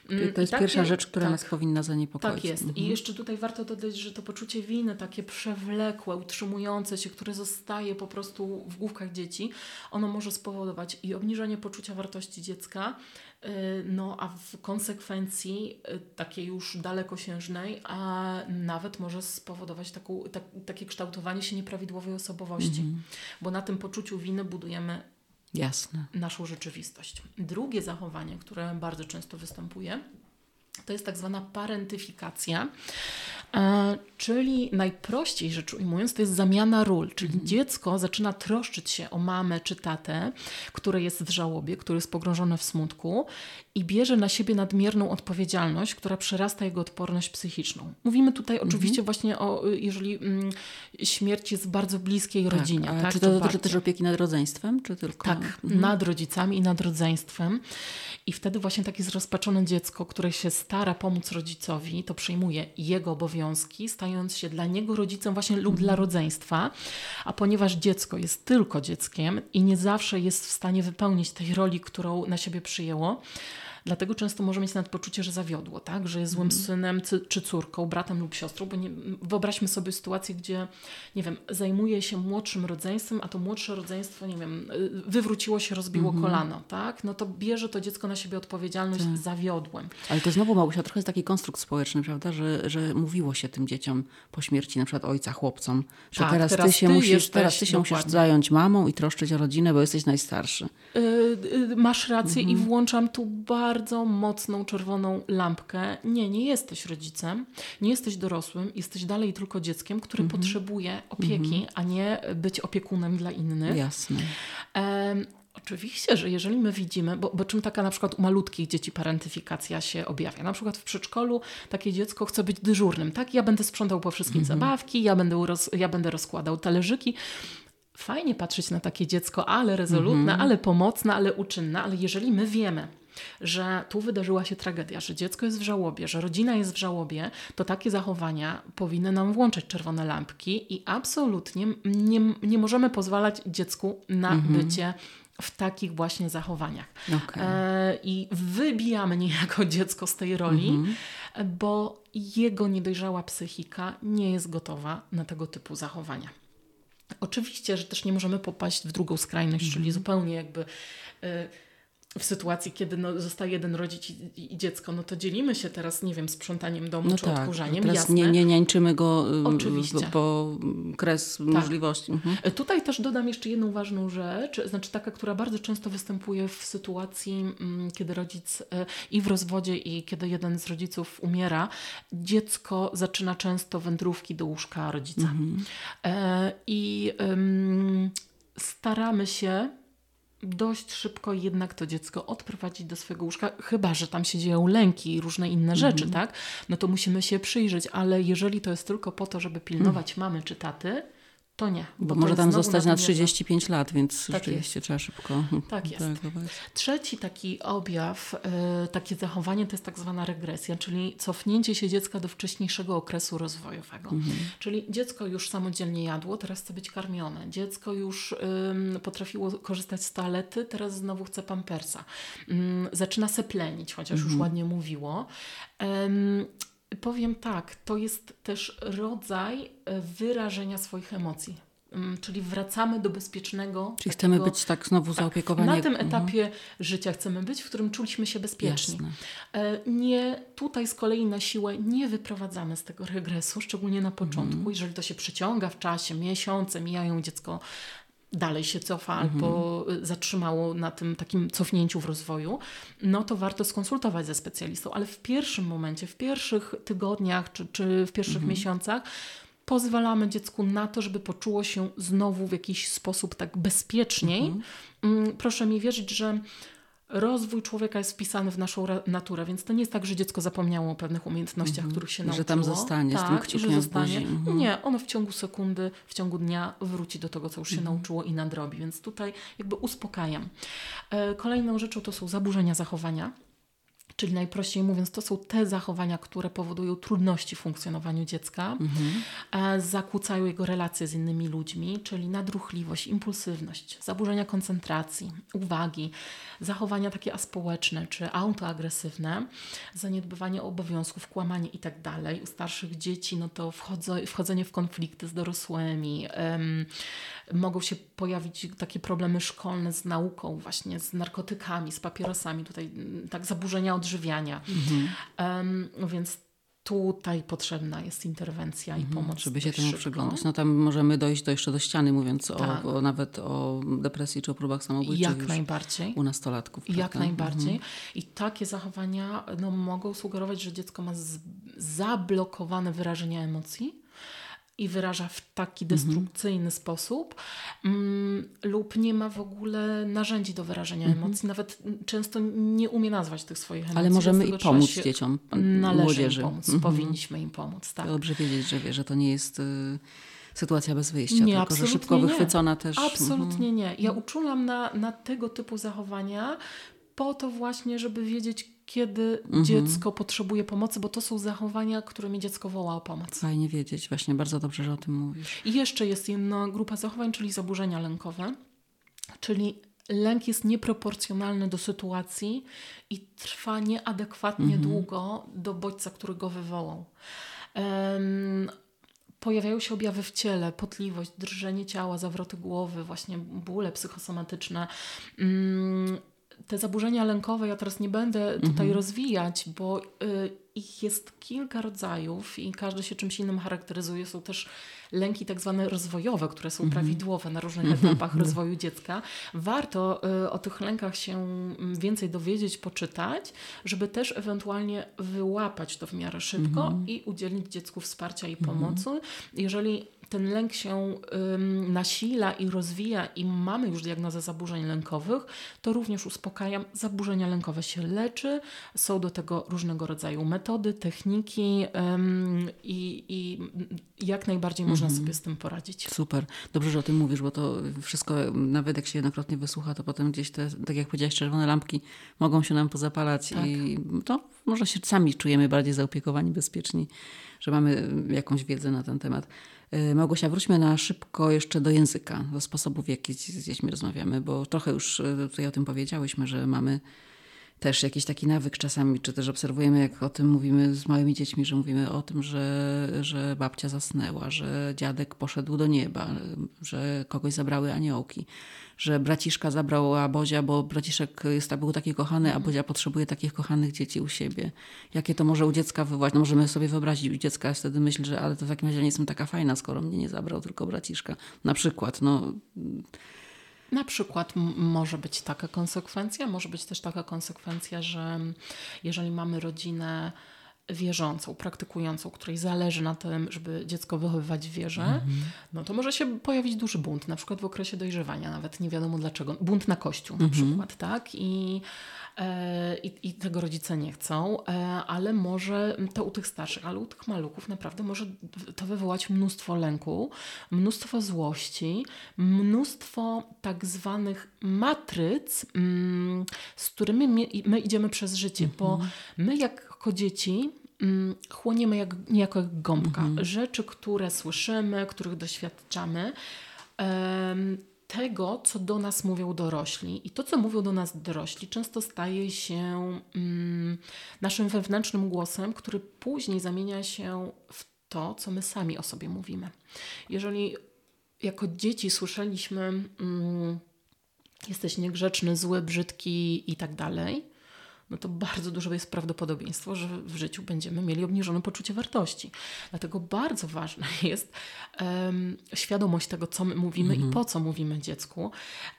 Mm, to jest pierwsza rzecz, która tak, nas powinna zaniepokoić. Tak jest. Mhm. I jeszcze tutaj warto dodać, że to poczucie winy, takie przewlekłe, utrzymujące się, które zostaje po prostu w główkach dzieci, ono może spowodować i obniżenie poczucia wartości dziecka, y, no a w konsekwencji y, takiej już dalekosiężnej, a nawet może spowodować taką, tak, takie kształtowanie się nieprawidłowej osobowości, mhm. bo na tym poczuciu winy budujemy Jasne. naszą rzeczywistość. Drugie zachowanie, które bardzo często występuje, to jest tak zwana parentyfikacja, czyli najprościej rzecz ujmując, to jest zamiana ról, czyli mhm. dziecko zaczyna troszczyć się o mamę czy tatę, które jest w żałobie, które jest pogrążone w smutku i bierze na siebie nadmierną odpowiedzialność, która przerasta jego odporność psychiczną. Mówimy tutaj mhm. oczywiście właśnie o, jeżeli mm, śmierć jest w bardzo bliskiej tak, rodzinie. Tak? Czy to dotyczy też opieki nad rodzeństwem, czy tylko? Tak, mhm. nad rodzicami i nad rodzeństwem. I wtedy właśnie takie zrozpaczone dziecko, które się stara pomóc rodzicowi, to przyjmuje jego obowiązki, stając się dla niego rodzicem właśnie lub dla rodzeństwa. A ponieważ dziecko jest tylko dzieckiem i nie zawsze jest w stanie wypełnić tej roli, którą na siebie przyjęło, Dlatego często może mieć nadpoczucie, że zawiodło, tak? że jest złym mm. synem czy córką, bratem lub siostrą, bo nie, wyobraźmy sobie sytuację, gdzie, nie wiem, zajmuje się młodszym rodzeństwem, a to młodsze rodzeństwo, nie wiem, wywróciło się, rozbiło mm -hmm. kolano, tak? No to bierze to dziecko na siebie odpowiedzialność, tak. zawiodłem. Ale to znowu, Małgosia, trochę jest taki konstrukt społeczny, prawda, że, że mówiło się tym dzieciom po śmierci na przykład ojca, chłopcom, że tak, teraz, teraz, ty się ty musisz, jesteś, teraz ty się dokładnie. musisz zająć mamą i troszczyć o rodzinę, bo jesteś najstarszy. Yy, yy, masz rację mm -hmm. i włączam tu bardzo bardzo mocną czerwoną lampkę. Nie, nie jesteś rodzicem, nie jesteś dorosłym, jesteś dalej tylko dzieckiem, które -hmm. potrzebuje opieki, -hmm. a nie być opiekunem dla innych. Jasne. Oczywiście, że jeżeli my widzimy, bo, bo czym taka na przykład u malutkich dzieci parentyfikacja się objawia? Na przykład w przedszkolu takie dziecko chce być dyżurnym, tak? Ja będę sprzątał po wszystkim mhm. zabawki, ja będę, roz, ja będę rozkładał talerzyki. Fajnie patrzeć na takie dziecko, ale rezolutne, mhm. ale pomocne, ale uczynne, ale jeżeli my wiemy, że tu wydarzyła się tragedia, że dziecko jest w żałobie, że rodzina jest w żałobie, to takie zachowania powinny nam włączać czerwone lampki i absolutnie nie, nie możemy pozwalać dziecku na mhm. bycie w takich właśnie zachowaniach. Okay. E, I wybijamy niejako dziecko z tej roli, mhm. bo jego niedojrzała psychika nie jest gotowa na tego typu zachowania. Oczywiście, że też nie możemy popaść w drugą skrajność, czyli mhm. zupełnie jakby. Y, w sytuacji, kiedy no, zostaje jeden rodzic i, i, dziecko, no to dzielimy się teraz, nie wiem, sprzątaniem domu no czy tak, odkurzaniem. Teraz jasne. Nie, nie niańczymy go Oczywiście. po kres tak. możliwości. Mhm. Tutaj też dodam jeszcze jedną ważną rzecz, znaczy taka, która bardzo często występuje w sytuacji, mm, kiedy rodzic e, i w rozwodzie, i kiedy jeden z rodziców umiera, dziecko zaczyna często wędrówki do łóżka rodzica. Mhm. E, I staramy się dość szybko jednak to dziecko odprowadzić do swojego łóżka, chyba że tam się dzieją lęki i różne inne rzeczy, mm. tak? No to musimy się przyjrzeć, ale jeżeli to jest tylko po to, żeby pilnować mm. mamy czy taty, to nie. Bo, bo może tam zostać na 35 lat, więc tak rzeczywiście jest. trzeba szybko tak jest. Trzeci taki objaw, y, takie zachowanie to jest tak zwana regresja, czyli cofnięcie się dziecka do wcześniejszego okresu rozwojowego. Mhm. Czyli dziecko już samodzielnie jadło, teraz chce być karmione. Dziecko już potrafiło korzystać z toalety, teraz znowu chce pampersa. Y, zaczyna se plenić, chociaż mhm. już ładnie mówiło. Powiem tak, to jest też rodzaj e, wyrażenia swoich emocji. Mm, czyli wracamy do bezpiecznego. Czyli takiego, chcemy być tak znowu tak, zaopiekowani. Na tym mhm. etapie mhm. życia chcemy być, w którym czuliśmy się bezpieczni. Jasne. E, nie, tutaj z kolei na siłę nie wyprowadzamy z tego regresu, szczególnie na początku. Mhm. Jeżeli to się przyciąga w czasie, miesiące mijają, dziecko dalej się cofa mhm. albo zatrzymało na tym takim cofnięciu w rozwoju, no to warto skonsultować ze specjalistą. Ale w pierwszym momencie, w pierwszych tygodniach czy, czy w pierwszych mhm. miesiącach pozwalamy dziecku na to, żeby poczuło się znowu w jakiś sposób tak bezpieczniej. Mhm. Mm, proszę mi wierzyć, że rozwój człowieka jest wpisany w naszą naturę, więc to nie jest tak, że dziecko zapomniało o pewnych umiejętnościach, -hmm. których się nauczyło. Że tam zostanie tak, z tym tak, kciukiem że zostanie. -hmm. Nie, ono w ciągu sekundy, w ciągu dnia wróci do tego, co już się -hmm. nauczyło i nadrobi, więc tutaj jakby uspokajam. E, kolejną rzeczą to są zaburzenia zachowania. Czyli najprościej mówiąc, to są te zachowania, które powodują trudności w funkcjonowaniu dziecka, mhm. zakłócają jego relacje z innymi ludźmi, czyli nadruchliwość, impulsywność, zaburzenia koncentracji, uwagi, zachowania takie aspołeczne czy autoagresywne, zaniedbywanie obowiązków, kłamanie itd. Tak U starszych dzieci no to wchodzenie w konflikty z dorosłymi, um, mogą się pojawić takie problemy szkolne z nauką, właśnie z narkotykami, z papierosami, tutaj mm, tak zaburzenia odżywiania. Mhm. Um, więc tutaj potrzebna jest interwencja i mhm, pomoc. Żeby się temu przyglądać. No tam możemy dojść do, jeszcze do ściany, mówiąc tak. o, o, nawet o depresji czy o próbach samobójczych. Jak najbardziej. U nastolatków. Jak najbardziej. Mhm. I takie zachowania no, mogą sugerować, że dziecko ma zablokowane wyrażenia emocji i wyraża w taki mhm. destrukcyjny sposób, mm, lub nie ma w ogóle narzędzi do wyrażenia mhm. emocji, nawet często nie umie nazwać tych swoich emocji. Ale możemy i pomóc dzieciom, należy młodzieży. Im pomóc, mhm. powinniśmy im pomóc. Tak. Dobrze wiedzieć, że wie, że to nie jest y, sytuacja bez wyjścia, nie, tylko że szybko nie. wychwycona też. Absolutnie mhm. nie. Ja uczulam na, na tego typu zachowania po to właśnie, żeby wiedzieć, kiedy mhm. dziecko potrzebuje pomocy, bo to są zachowania, którymi dziecko woła o pomoc. Fajnie wiedzieć, właśnie bardzo dobrze, że o tym mówisz. I jeszcze jest jedna grupa zachowań, czyli zaburzenia lękowe, czyli lęk jest nieproporcjonalny do sytuacji i trwa nieadekwatnie mhm. długo do bodźca, który go wywołał. Um, pojawiają się objawy w ciele, potliwość, drżenie ciała, zawroty głowy, właśnie bóle psychosomatyczne. Um, te zaburzenia lękowe ja teraz nie będę tutaj mhm. rozwijać, bo y, ich jest kilka rodzajów i każdy się czymś innym charakteryzuje. Są też lęki tak zwane rozwojowe, które są mhm. prawidłowe na różnych mhm. etapach rozwoju dziecka. Warto y, o tych lękach się mm, więcej dowiedzieć, poczytać, żeby też ewentualnie wyłapać to w miarę szybko i udzielić dziecku wsparcia i pomocy. Jeżeli ten lęk się ym, nasila i rozwija i mamy już diagnozę zaburzeń lękowych, to również uspokajam. Zaburzenia lękowe się leczy, są do tego różnego rodzaju metody, techniki ym, i, i, jak najbardziej można mhm. sobie z tym poradzić. Super. Dobrze, że o tym mówisz, bo to wszystko, nawet jak się jednokrotnie wysłucha, to potem gdzieś te, tak jak powiedziałaś, czerwone lampki mogą się nam pozapalać tak. i to może się sami czujemy bardziej zaopiekowani, bezpieczni, że mamy jakąś wiedzę na ten temat. E, Małgosia, wróćmy na szybko jeszcze do języka, do sposobów, w jaki z dziećmi rozmawiamy, bo trochę już e, tutaj o tym powiedziałyśmy, że mamy też jakiś taki nawyk czasami, czy też obserwujemy, jak o tym mówimy z małymi dziećmi, że mówimy o tym, że, że babcia zasnęła, że dziadek poszedł do nieba, że kogoś zabrały aniołki, że braciszka zabrała Bozia, bo braciszek jest, był taki kochany, a mhm. Bozia potrzebuje takich kochanych dzieci u siebie. Jakie to może u dziecka wywołać? No możemy sobie wyobrazić, u dziecka wtedy myśl, że ale to w takim razie nie jestem taka fajna, skoro mnie nie zabrał, tylko braciszka. Na przykład, no... Na przykład może być taka konsekwencja, może być też taka konsekwencja, że jeżeli mamy rodzinę wierzącą, praktykującą, której zależy na tym, żeby dziecko wychowywać w wierze, mm -hmm. no to może się pojawić duży bunt, na przykład w okresie dojrzewania, nawet nie wiadomo dlaczego. Bunt na kościół mm -hmm. na mhm. przykład, tak? I, e, i, I, tego rodzice nie chcą, e, ale może to u tych starszych, ale u tych maluchów naprawdę może to wywołać mnóstwo lęku, mnóstwo złości, mnóstwo tak zwanych matryc, mm, z którymi my, my idziemy przez życie, mm -hmm. bo mhm. my jako dzieci chłoniemy jak, niejako jak gąbka. Mhm. Rzeczy, które słyszymy, których doświadczamy, tego, co do nas mówią dorośli. I to, co mówią do nas dorośli, często staje się mm, naszym wewnętrznym głosem, który później zamienia się w to, co my sami o sobie mówimy. Jeżeli jako dzieci słyszeliśmy, mm, jesteś niegrzeczny, zły, brzydki i tak dalej, no to bardzo duże jest prawdopodobieństwo, że w życiu będziemy mieli obniżone poczucie wartości. Dlatego bardzo ważna jest um, świadomość tego, co my mówimy mhm. i po co mówimy dziecku.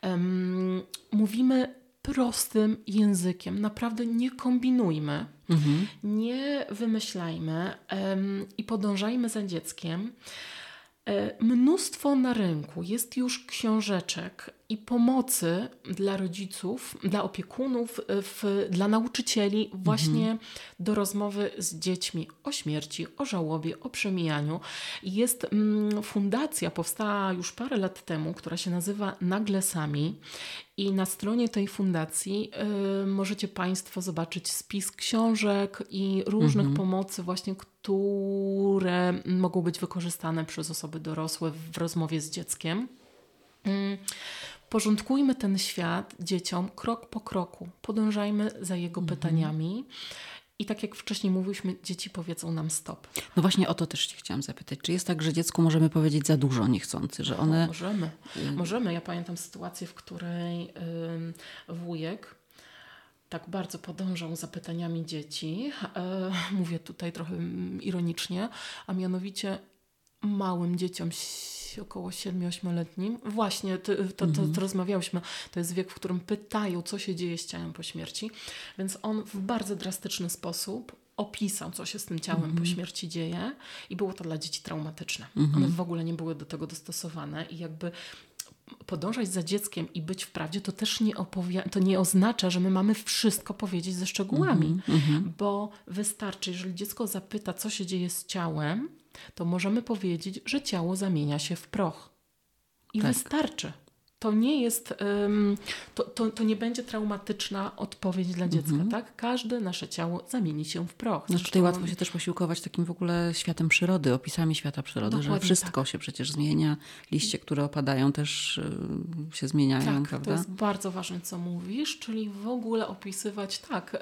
Um, mówimy prostym językiem. Naprawdę nie kombinujmy, mhm. nie wymyślajmy um, i podążajmy za dzieckiem. E, mnóstwo na rynku jest już książeczek i pomocy dla rodziców, dla opiekunów, e, w, dla nauczycieli, właśnie mhm. do rozmowy z dziećmi o śmierci, o żałobie, o przemijaniu. Jest mm, fundacja, powstała już parę lat temu, która się nazywa Naglesami. I na stronie tej fundacji y, możecie Państwo zobaczyć spis książek i różnych mhm. pomocy, właśnie które mogą być wykorzystane przez osoby dorosłe w rozmowie z dzieckiem. Mm, porządkujmy ten świat dzieciom krok po kroku, podążajmy za jego mhm. pytaniami. I tak jak wcześniej mówiliśmy, dzieci powiedzą nam stop. No właśnie o to też Cię chciałam zapytać. Czy jest tak, że dziecku możemy powiedzieć za dużo niechcący, że one... możemy. Y- możemy. Ja pamiętam sytuację, w której yy, wujek tak bardzo podążał za pytaniami dzieci. E, mówię tutaj trochę ironicznie, a mianowicie małym dzieciom około 7-8-letnim. Właśnie, to, to, to, mhm. to, rozmawiałyśmy. To jest wiek, w którym pytają, co się dzieje z ciałem po śmierci. Więc on w bardzo drastyczny sposób opisał, co się z tym ciałem po mhm. śmierci dzieje i było to dla dzieci traumatyczne. Mhm. One w ogóle nie były do tego dostosowane i jakby podążać za dzieckiem i być w prawdzie, to też nie, to nie oznacza, że my mamy wszystko powiedzieć ze szczegółami, mm-hmm. bo wystarczy, jeżeli dziecko zapyta, co się dzieje z ciałem, to możemy powiedzieć, że ciało zamienia się w proch. I tak. wystarczy to nie jest, um, to, to, to, nie będzie traumatyczna odpowiedź dla dziecka, mhm. tak? Każde nasze ciało zamieni się w proch. No tutaj łatwo się też posiłkować takim w ogóle światem przyrody, opisami świata przyrody, Dokładnie że wszystko tak. się przecież zmienia, liście, które opadają też y, się zmieniają, tak, prawda? to jest bardzo ważne, co mówisz, czyli w ogóle opisywać tak, y,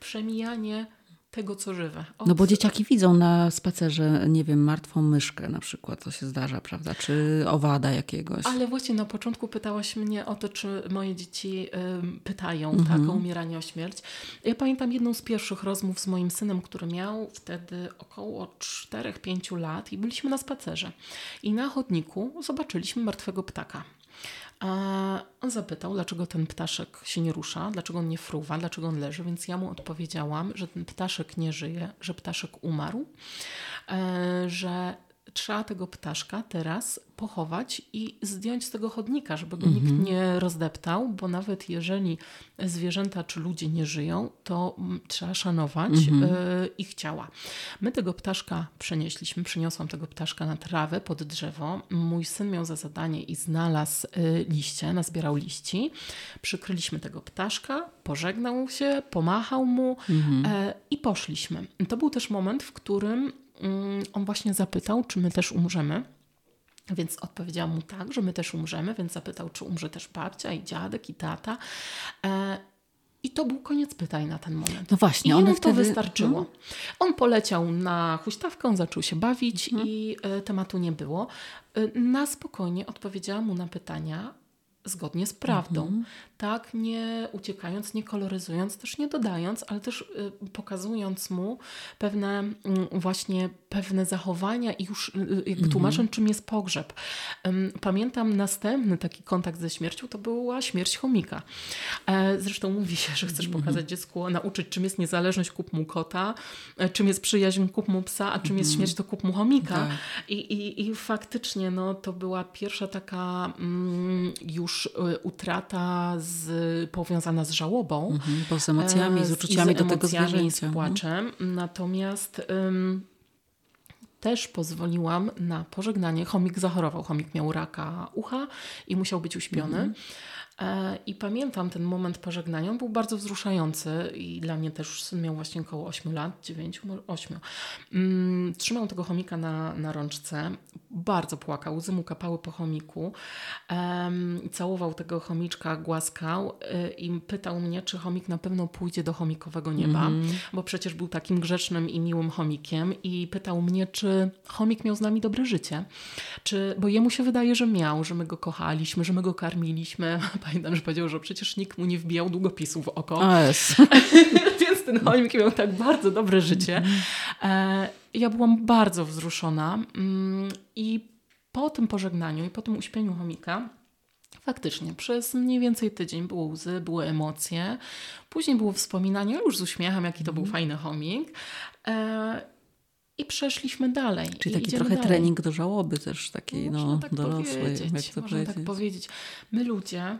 przemijanie tego, co żywe. Od... No bo dzieciaki widzą na spacerze, nie wiem, martwą myszkę na przykład, to się zdarza, prawda? Czy owada jakiegoś. Ale właśnie na początku pytałaś mnie o to, czy moje dzieci y, pytają mhm. tak, o umieranie, o śmierć. Ja pamiętam jedną z pierwszych rozmów z moim synem, który miał wtedy około 4-5 lat i byliśmy na spacerze. I na chodniku zobaczyliśmy martwego ptaka. On zapytał, dlaczego ten ptaszek się nie rusza, dlaczego on nie fruwa, dlaczego on leży, więc ja mu odpowiedziałam, że ten ptaszek nie żyje, że ptaszek umarł, e, że trzeba tego ptaszka teraz pochować i zdjąć z tego chodnika, żeby go nikt nie rozdeptał, bo nawet jeżeli zwierzęta czy ludzie nie żyją, to mm, trzeba szanować y, ich ciała. My tego ptaszka przenieśliśmy, przyniosłam tego ptaszka na trawę pod drzewo. Mój syn miał za zadanie i znalazł y, liście, nazbierał liści. Przykryliśmy tego ptaszka, pożegnał się, pomachał mu e, i poszliśmy. To był też moment, w którym on właśnie zapytał, czy my też umrzemy. Więc odpowiedziałam mu tak, że my też umrzemy, więc zapytał, czy umrze też babcia i dziadek i tata. E, I to był koniec pytań na ten moment. No właśnie, I one jemu to wtedy- wystarczyło. no. On poleciał na huśtawkę, on zaczął się bawić Mhm. i e, tematu nie było. E, na spokojnie odpowiedziałam mu na pytania zgodnie z prawdą. Mhm. Tak, nie uciekając, nie koloryzując, też nie dodając, ale też y, pokazując mu pewne mm, właśnie pewne zachowania i już y, Mhm. jakby tłumacząc, czym jest pogrzeb. Pamiętam następny taki kontakt ze śmiercią, to była śmierć chomika. E, Zresztą mówi się, że chcesz Mhm. pokazać dziecku, nauczyć czym jest niezależność, kup mu kota, e, czym jest przyjaźń, kup mu psa, a czym jest śmierć, to kup mu chomika. Tak. I, i, I faktycznie no, to była pierwsza taka mm, już y, utrata z, powiązana z żałobą. Mhm, bo z emocjami, E, z uczuciami i do tego zwierzęcia. z płaczem. Natomiast ym, też pozwoliłam na pożegnanie. Chomik zachorował, chomik miał raka ucha i musiał być uśpiony. Mhm. I pamiętam ten moment pożegnania, on był bardzo wzruszający i dla mnie też syn miał właśnie około 8 lat, 9, może 8. Mm, trzymał tego chomika na, na rączce, bardzo płakał, łzy mu kapały po chomiku. Całował tego chomiczka, głaskał y, i pytał mnie, czy chomik na pewno pójdzie do chomikowego nieba, bo przecież był takim grzecznym i miłym chomikiem i pytał mnie, czy chomik miał z nami dobre życie. Czy, bo jemu się wydaje, że miał, że my go kochaliśmy, że my go karmiliśmy. Pamiętam, że powiedział, że przecież nikt mu nie wbijał długopisów w oko. Jest. Więc ten chomik miał tak bardzo dobre życie. E, ja byłam bardzo wzruszona mm, i po tym pożegnaniu i po tym uśpieniu chomika Faktycznie, przez mniej więcej tydzień było łzy, były emocje. Później było wspominanie już z uśmiechem, jaki to był fajny chomik. E, I przeszliśmy dalej. Czyli taki trochę dalej. trening do żałoby też takiej Można no, tak dorosłej. Jak to Można powiedzieć? tak powiedzieć. My ludzie mm,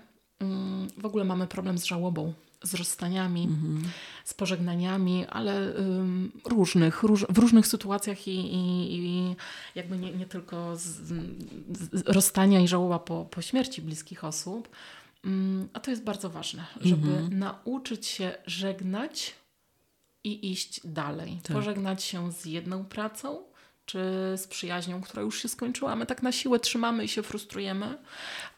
w ogóle mamy problem z żałobą, z rozstaniami, Mhm. z pożegnaniami, ale ym, różnych, róż, w różnych sytuacjach i, i, i jakby nie, nie tylko z, z rozstania i żałoba po, po śmierci bliskich osób. Ym, a to jest bardzo ważne, żeby Mhm. nauczyć się żegnać i iść dalej. Tak. Pożegnać się z jedną pracą, czy z przyjaźnią, która już się skończyła. My tak na siłę trzymamy i się frustrujemy,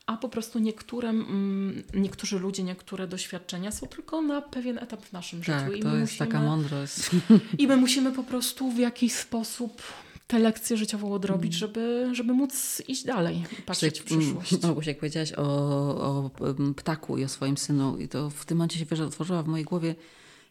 a po prostu niektóre, mm, niektórzy ludzie, niektóre doświadczenia są tylko na pewien etap w naszym Tak, życiu. I to jest musimy, taka mądrość. I my musimy po prostu w jakiś sposób tę lekcję życiową odrobić, Mm. żeby, żeby móc iść dalej i patrzeć w przyszłość. Małgosia, jak powiedziałaś o, o ptaku i o swoim synu, i to w tym momencie się wiesz, otworzyła w mojej głowie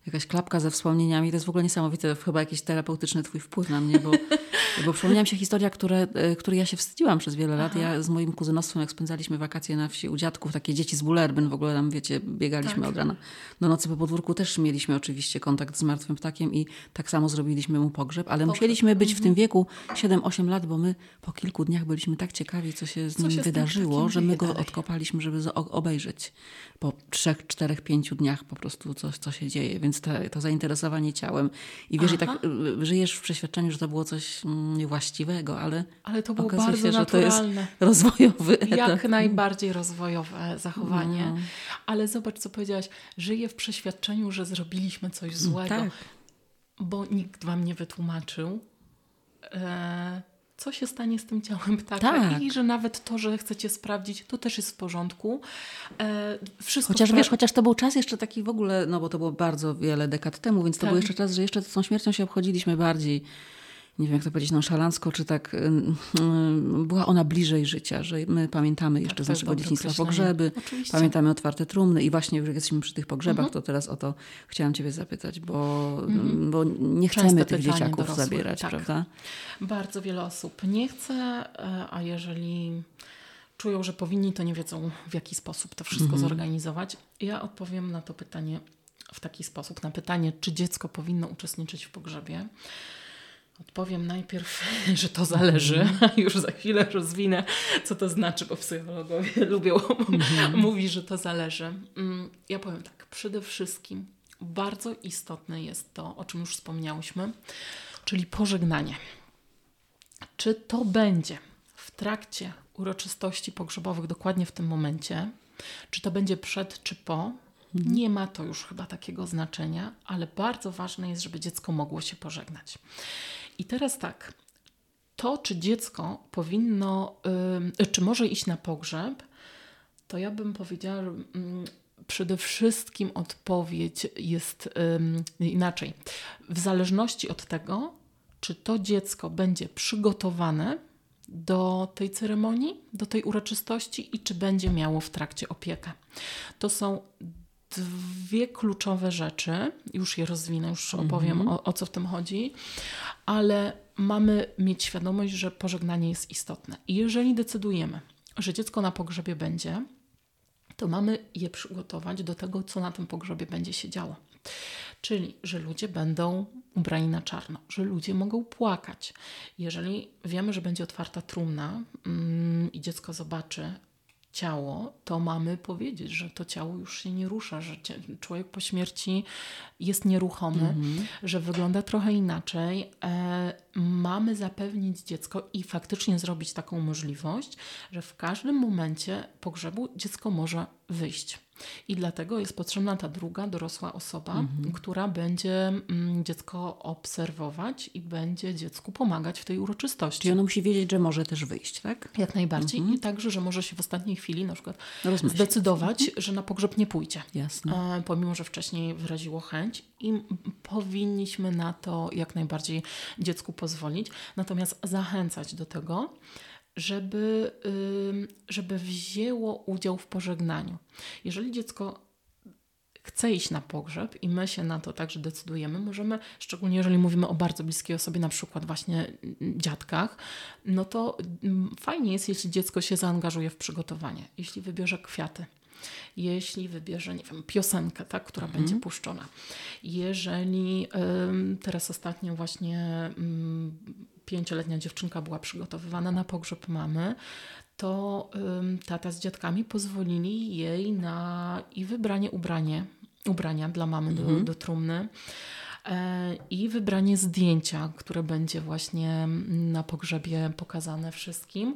jakaś klapka ze wspomnieniami. To jest w ogóle niesamowite, chyba jakiś terapeutyczny twój wpływ na mnie, bo, bo przypomniała mi się historia, które, e, której ja się wstydziłam przez wiele lat. Ja z moim kuzynostwem, jak spędzaliśmy wakacje na wsi u dziadków, takie dzieci z Bullerbyn, w ogóle tam, wiecie, biegaliśmy Tak. od rana do nocy po podwórku, też mieliśmy oczywiście kontakt z martwym ptakiem i tak samo zrobiliśmy mu pogrzeb, ale musieliśmy być w Mhm. tym wieku 7-8 lat, bo my po kilku dniach byliśmy tak ciekawi, co się z Co nim się z wydarzyło, ptakiem że my go dalej? odkopaliśmy, żeby obejrzeć po trzech, czterech, pięciu dniach po prostu coś, co się dzieje. Więc te, to zainteresowanie ciałem. I wiesz, i tak y, żyjesz w przeświadczeniu, że to było coś mm, niewłaściwego, ale, Ale to było okazuje bardzo się, że to jest naturalne. rozwojowy etap. Jak najbardziej rozwojowe zachowanie. No. Ale zobacz, co powiedziałaś. Żyję w przeświadczeniu, że zrobiliśmy coś złego, tak. bo nikt wam nie wytłumaczył, e, co się stanie z tym ciałem ptaka. Tak. I że nawet to, że chcecie sprawdzić, to też jest w porządku. E, wszystko Chociaż wiesz, chociaż to był czas jeszcze taki w ogóle, no bo to było bardzo wiele dekad temu, więc to Tak. był jeszcze czas, że jeszcze z tą śmiercią się obchodziliśmy bardziej, nie wiem jak to powiedzieć, nonszalancko, czy tak, ym, ym, była ona bliżej życia, że my pamiętamy jeszcze to z naszego dzieciństwa pogrzeby, Oczywiście. pamiętamy otwarte trumny i właśnie już jak jesteśmy przy tych pogrzebach, Mhm. to teraz o to chciałam ciebie zapytać, bo, bo nie chcemy tych pytanie dzieciaków dorosłych, zabierać, tak. prawda? Bardzo wiele osób nie chce, e, a jeżeli czują, że powinni, to nie wiedzą, w jaki sposób to wszystko zorganizować. Ja odpowiem na to pytanie w taki sposób. Na pytanie, czy dziecko powinno uczestniczyć w pogrzebie. Odpowiem najpierw, że to zależy, mm. a już za chwilę rozwinę, co to znaczy, bo psychologowie lubią mm. mówić, że to zależy. Mm, ja powiem tak, przede wszystkim bardzo istotne jest to, o czym już wspomniałyśmy, czyli pożegnanie. Czy to będzie w trakcie uroczystości pogrzebowych, dokładnie w tym momencie, czy to będzie przed czy po, mhm. nie ma to już chyba takiego znaczenia, ale bardzo ważne jest, żeby dziecko mogło się pożegnać. I teraz tak, to czy dziecko powinno, czy może iść na pogrzeb, to ja bym powiedziała, że yy, przede wszystkim odpowiedź jest inaczej. W zależności od tego, czy to dziecko będzie przygotowane do tej ceremonii, do tej uroczystości i czy będzie miało w trakcie opiekę. To są dwie kluczowe rzeczy, już je rozwinę, już opowiem mm -hmm. o, o co w tym chodzi, ale mamy mieć świadomość, że pożegnanie jest istotne. I jeżeli decydujemy, że dziecko na pogrzebie będzie, to mamy je przygotować do tego, co na tym pogrzebie będzie się działo. Czyli, że ludzie będą ubrani na czarno, że ludzie mogą płakać. Jeżeli wiemy, że będzie otwarta trumna mm, i dziecko zobaczy ciało, to mamy powiedzieć, że to ciało już się nie rusza, że człowiek po śmierci jest nieruchomy, mm-hmm. że wygląda trochę inaczej. E, mamy zapewnić dziecko i faktycznie zrobić taką możliwość, że w każdym momencie pogrzebu dziecko może wyjść. I dlatego jest potrzebna ta druga dorosła osoba, mhm. która będzie mm, dziecko obserwować i będzie dziecku pomagać w tej uroczystości. Czyli ono musi wiedzieć, że może też wyjść, tak? Jak najbardziej. Mhm. I także, że może się w ostatniej chwili na przykład Rozmyślić. zdecydować, mhm. że na pogrzeb nie pójdzie. Jasne. E, pomimo, że wcześniej wyraziło chęć i powinniśmy na to jak najbardziej dziecku pozwolić. Natomiast zachęcać do tego, żeby, żeby wzięło udział w pożegnaniu. Jeżeli dziecko chce iść na pogrzeb i my się na to także decydujemy, możemy, szczególnie jeżeli mówimy o bardzo bliskiej osobie, na przykład właśnie dziadkach, no to fajnie jest, jeśli dziecko się zaangażuje w przygotowanie, jeśli wybierze kwiaty jeśli wybierze, nie wiem, piosenkę, tak, która mhm. będzie puszczona. Jeżeli teraz ostatnio właśnie pięcioletnia dziewczynka była przygotowywana na pogrzeb mamy, to tata z dziadkami pozwolili jej na i wybranie ubranie, ubrania dla mamy mhm. do, do trumny e, i wybranie zdjęcia, które będzie właśnie na pogrzebie pokazane wszystkim.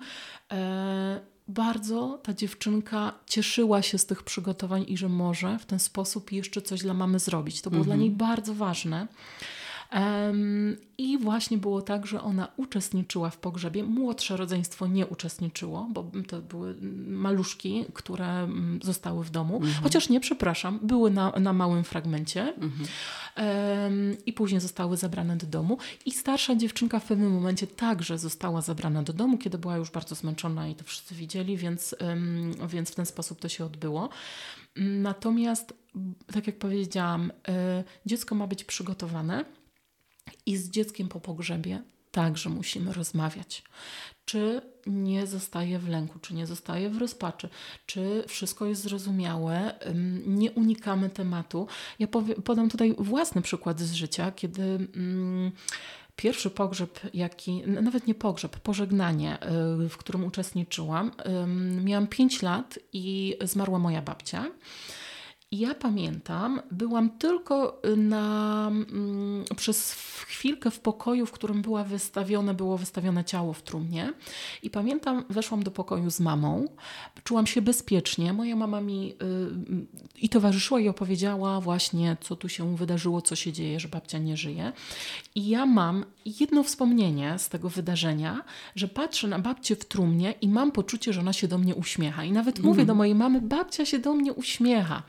E, bardzo ta dziewczynka cieszyła się z tych przygotowań i że może w ten sposób jeszcze coś dla mamy zrobić. To było mhm. dla niej bardzo ważne. Um, I właśnie było tak, że ona uczestniczyła w pogrzebie. Młodsze rodzeństwo nie uczestniczyło, bo to były maluszki, które mm, zostały w domu. Mhm. Chociaż nie, przepraszam, były na, na małym fragmencie. Mhm. Um, I później zostały zabrane do domu. I starsza dziewczynka w pewnym momencie także została zabrana do domu, kiedy była już bardzo zmęczona i to wszyscy widzieli, więc, um, więc w ten sposób to się odbyło. Natomiast, tak jak powiedziałam, y, dziecko ma być przygotowane i z dzieckiem po pogrzebie także musimy rozmawiać. Czy nie zostaje w lęku, czy nie zostaje w rozpaczy, czy wszystko jest zrozumiałe, nie unikamy tematu. Ja podam tutaj własny przykład z życia, kiedy. Mm, pierwszy pogrzeb, jaki, nawet nie pogrzeb, pożegnanie, y, w którym uczestniczyłam, miałam 5 lat i zmarła moja babcia. Ja pamiętam, byłam tylko na, mm, przez chwilkę w pokoju, w którym była wystawione, było wystawione ciało w trumnie. I pamiętam, weszłam do pokoju z mamą, czułam się bezpiecznie. Moja mama mi y, i towarzyszyła i opowiedziała właśnie, co tu się wydarzyło, co się dzieje, że babcia nie żyje. I ja mam jedno wspomnienie z tego wydarzenia, że patrzę na babcię w trumnie i mam poczucie, że ona się do mnie uśmiecha. I nawet mm. mówię do mojej mamy, babcia się do mnie uśmiecha.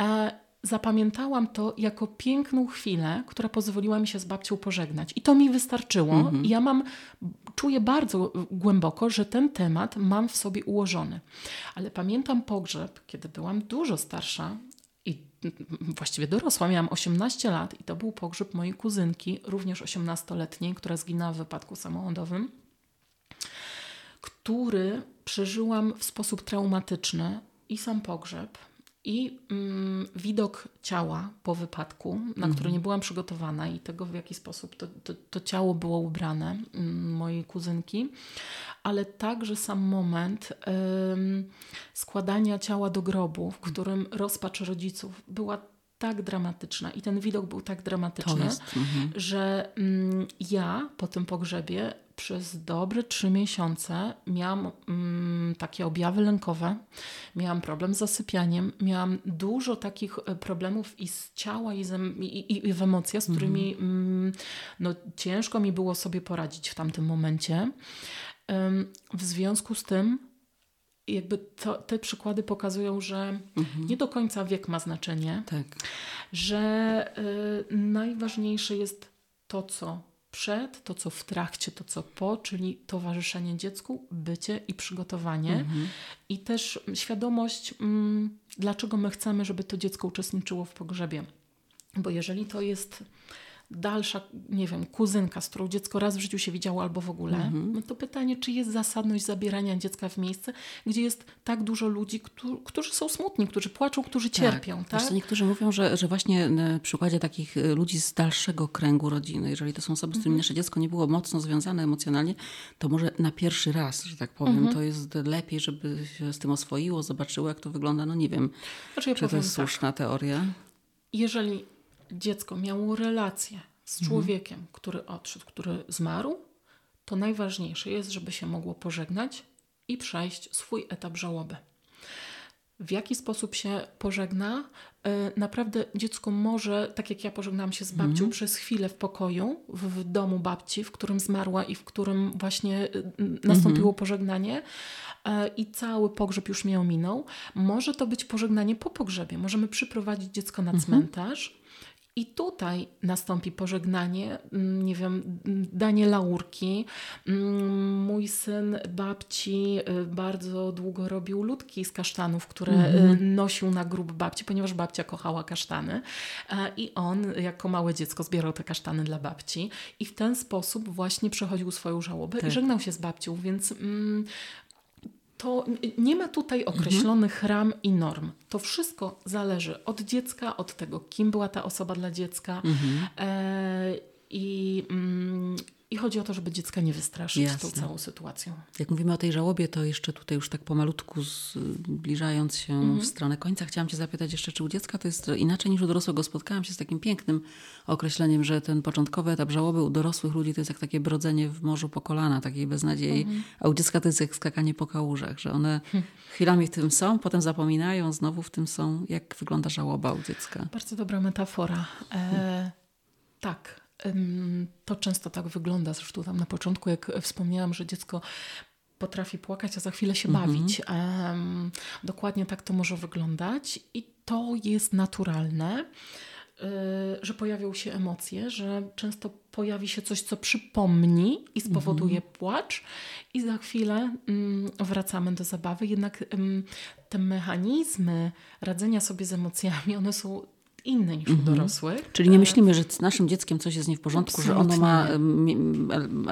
E, zapamiętałam to jako piękną chwilę, która pozwoliła mi się z babcią pożegnać. I to mi wystarczyło. Mhm. I ja mam, czuję bardzo głęboko, że ten temat mam w sobie ułożony. Ale pamiętam pogrzeb, kiedy byłam dużo starsza i właściwie dorosła, miałam 18 lat i to był pogrzeb mojej kuzynki, również 18-letniej, która zginęła w wypadku samochodowym, który przeżyłam w sposób traumatyczny i sam pogrzeb, I mm, widok ciała po wypadku, na Mhm. który nie byłam przygotowana, i tego, w jaki sposób to, to, to ciało było ubrane mm, mojej kuzynki, ale także sam moment ym, składania ciała do grobu, w którym rozpacz rodziców była tak dramatyczna i ten widok był tak dramatyczny, jest. Mhm. że mm, ja po tym pogrzebie przez dobre trzy miesiące miałam mm, takie objawy lękowe, miałam problem z zasypianiem, miałam dużo takich e, problemów i z ciała, i, z, em- i, i, w emocjach, z którymi mm, no, ciężko mi było sobie poradzić w tamtym momencie. Em, W związku z tym, jakby to, te przykłady pokazują, że nie do końca wiek ma znaczenie Tak. że y, najważniejsze jest to, co przed, to, co w trakcie, to, co po, czyli towarzyszenie dziecku, bycie i przygotowanie. I też świadomość, mm, dlaczego my chcemy, żeby to dziecko uczestniczyło w pogrzebie. Bo jeżeli to jest dalsza, nie wiem, kuzynka, z którą dziecko raz w życiu się widziało albo w ogóle, no to pytanie, czy jest zasadność zabierania dziecka w miejsce, gdzie jest tak dużo ludzi, którzy, którzy są smutni, którzy płaczą, którzy cierpią, Wiesz tak? co, niektórzy mówią, że, że właśnie na przykładzie takich e, ludzi z dalszego kręgu rodziny, jeżeli to są osoby, z którymi nasze dziecko nie było mocno związane emocjonalnie, to może na pierwszy raz, że tak powiem, to jest lepiej, żeby się z tym oswoiło, zobaczyło, jak to wygląda. No nie wiem, Znaczy ja czy to jest tak, słuszna teoria. jeżeli dziecko miało relację z człowiekiem, który odszedł, który zmarł, to najważniejsze jest, żeby się mogło pożegnać i przejść swój etap żałoby. W jaki sposób się pożegna? E, Naprawdę dziecko może, tak jak ja pożegnałam się z babcią przez chwilę w pokoju, w, domu babci, w którym zmarła i w którym właśnie y, y, nastąpiło pożegnanie e, i cały pogrzeb już mnie ominął. Może to być pożegnanie po pogrzebie. Możemy przyprowadzić dziecko na cmentarz i tutaj nastąpi pożegnanie, mm, nie wiem, mm, danie laurki. Mm, Mój syn babci y, bardzo długo robił ludki z kasztanów, które y, nosił na grób babci, ponieważ babcia kochała kasztany. E, I on jako małe dziecko zbierał te kasztany dla babci i w ten sposób właśnie przechodził swoją żałobę i żegnał się z babcią, więc mm, to nie ma tutaj określonych ram i norm. To wszystko zależy od dziecka, od tego, kim była ta osoba dla dziecka. E, i, mm, I chodzi o to, żeby dziecka nie wystraszyć tą Jasne. całą sytuacją. Jak mówimy o tej żałobie, to jeszcze tutaj już tak pomalutku zbliżając się w stronę końca, chciałam Cię zapytać jeszcze, czy u dziecka to jest inaczej niż u dorosłego. Spotkałam się z takim pięknym określeniem, że ten początkowy etap żałoby u dorosłych ludzi to jest jak takie brodzenie w morzu po kolana, takiej beznadziei, a u dziecka to jest jak skakanie po kałużach, że one chwilami w tym są, potem zapominają, znowu w tym są. Jak wygląda żałoba u dziecka? Bardzo dobra metafora. E, tak, to często tak wygląda. Zresztą tam na początku, jak wspomniałam, że dziecko potrafi płakać, a za chwilę się bawić. Em, dokładnie tak to może wyglądać i to jest naturalne. y, Że pojawią się emocje, że często pojawi się coś, co przypomni i spowoduje płacz, i za chwilę mm, wracamy do zabawy. Jednak te mechanizmy radzenia sobie z emocjami, one są inne niż u dorosłych. Czyli nie myślimy, że z naszym dzieckiem coś jest nie w porządku, że ono ma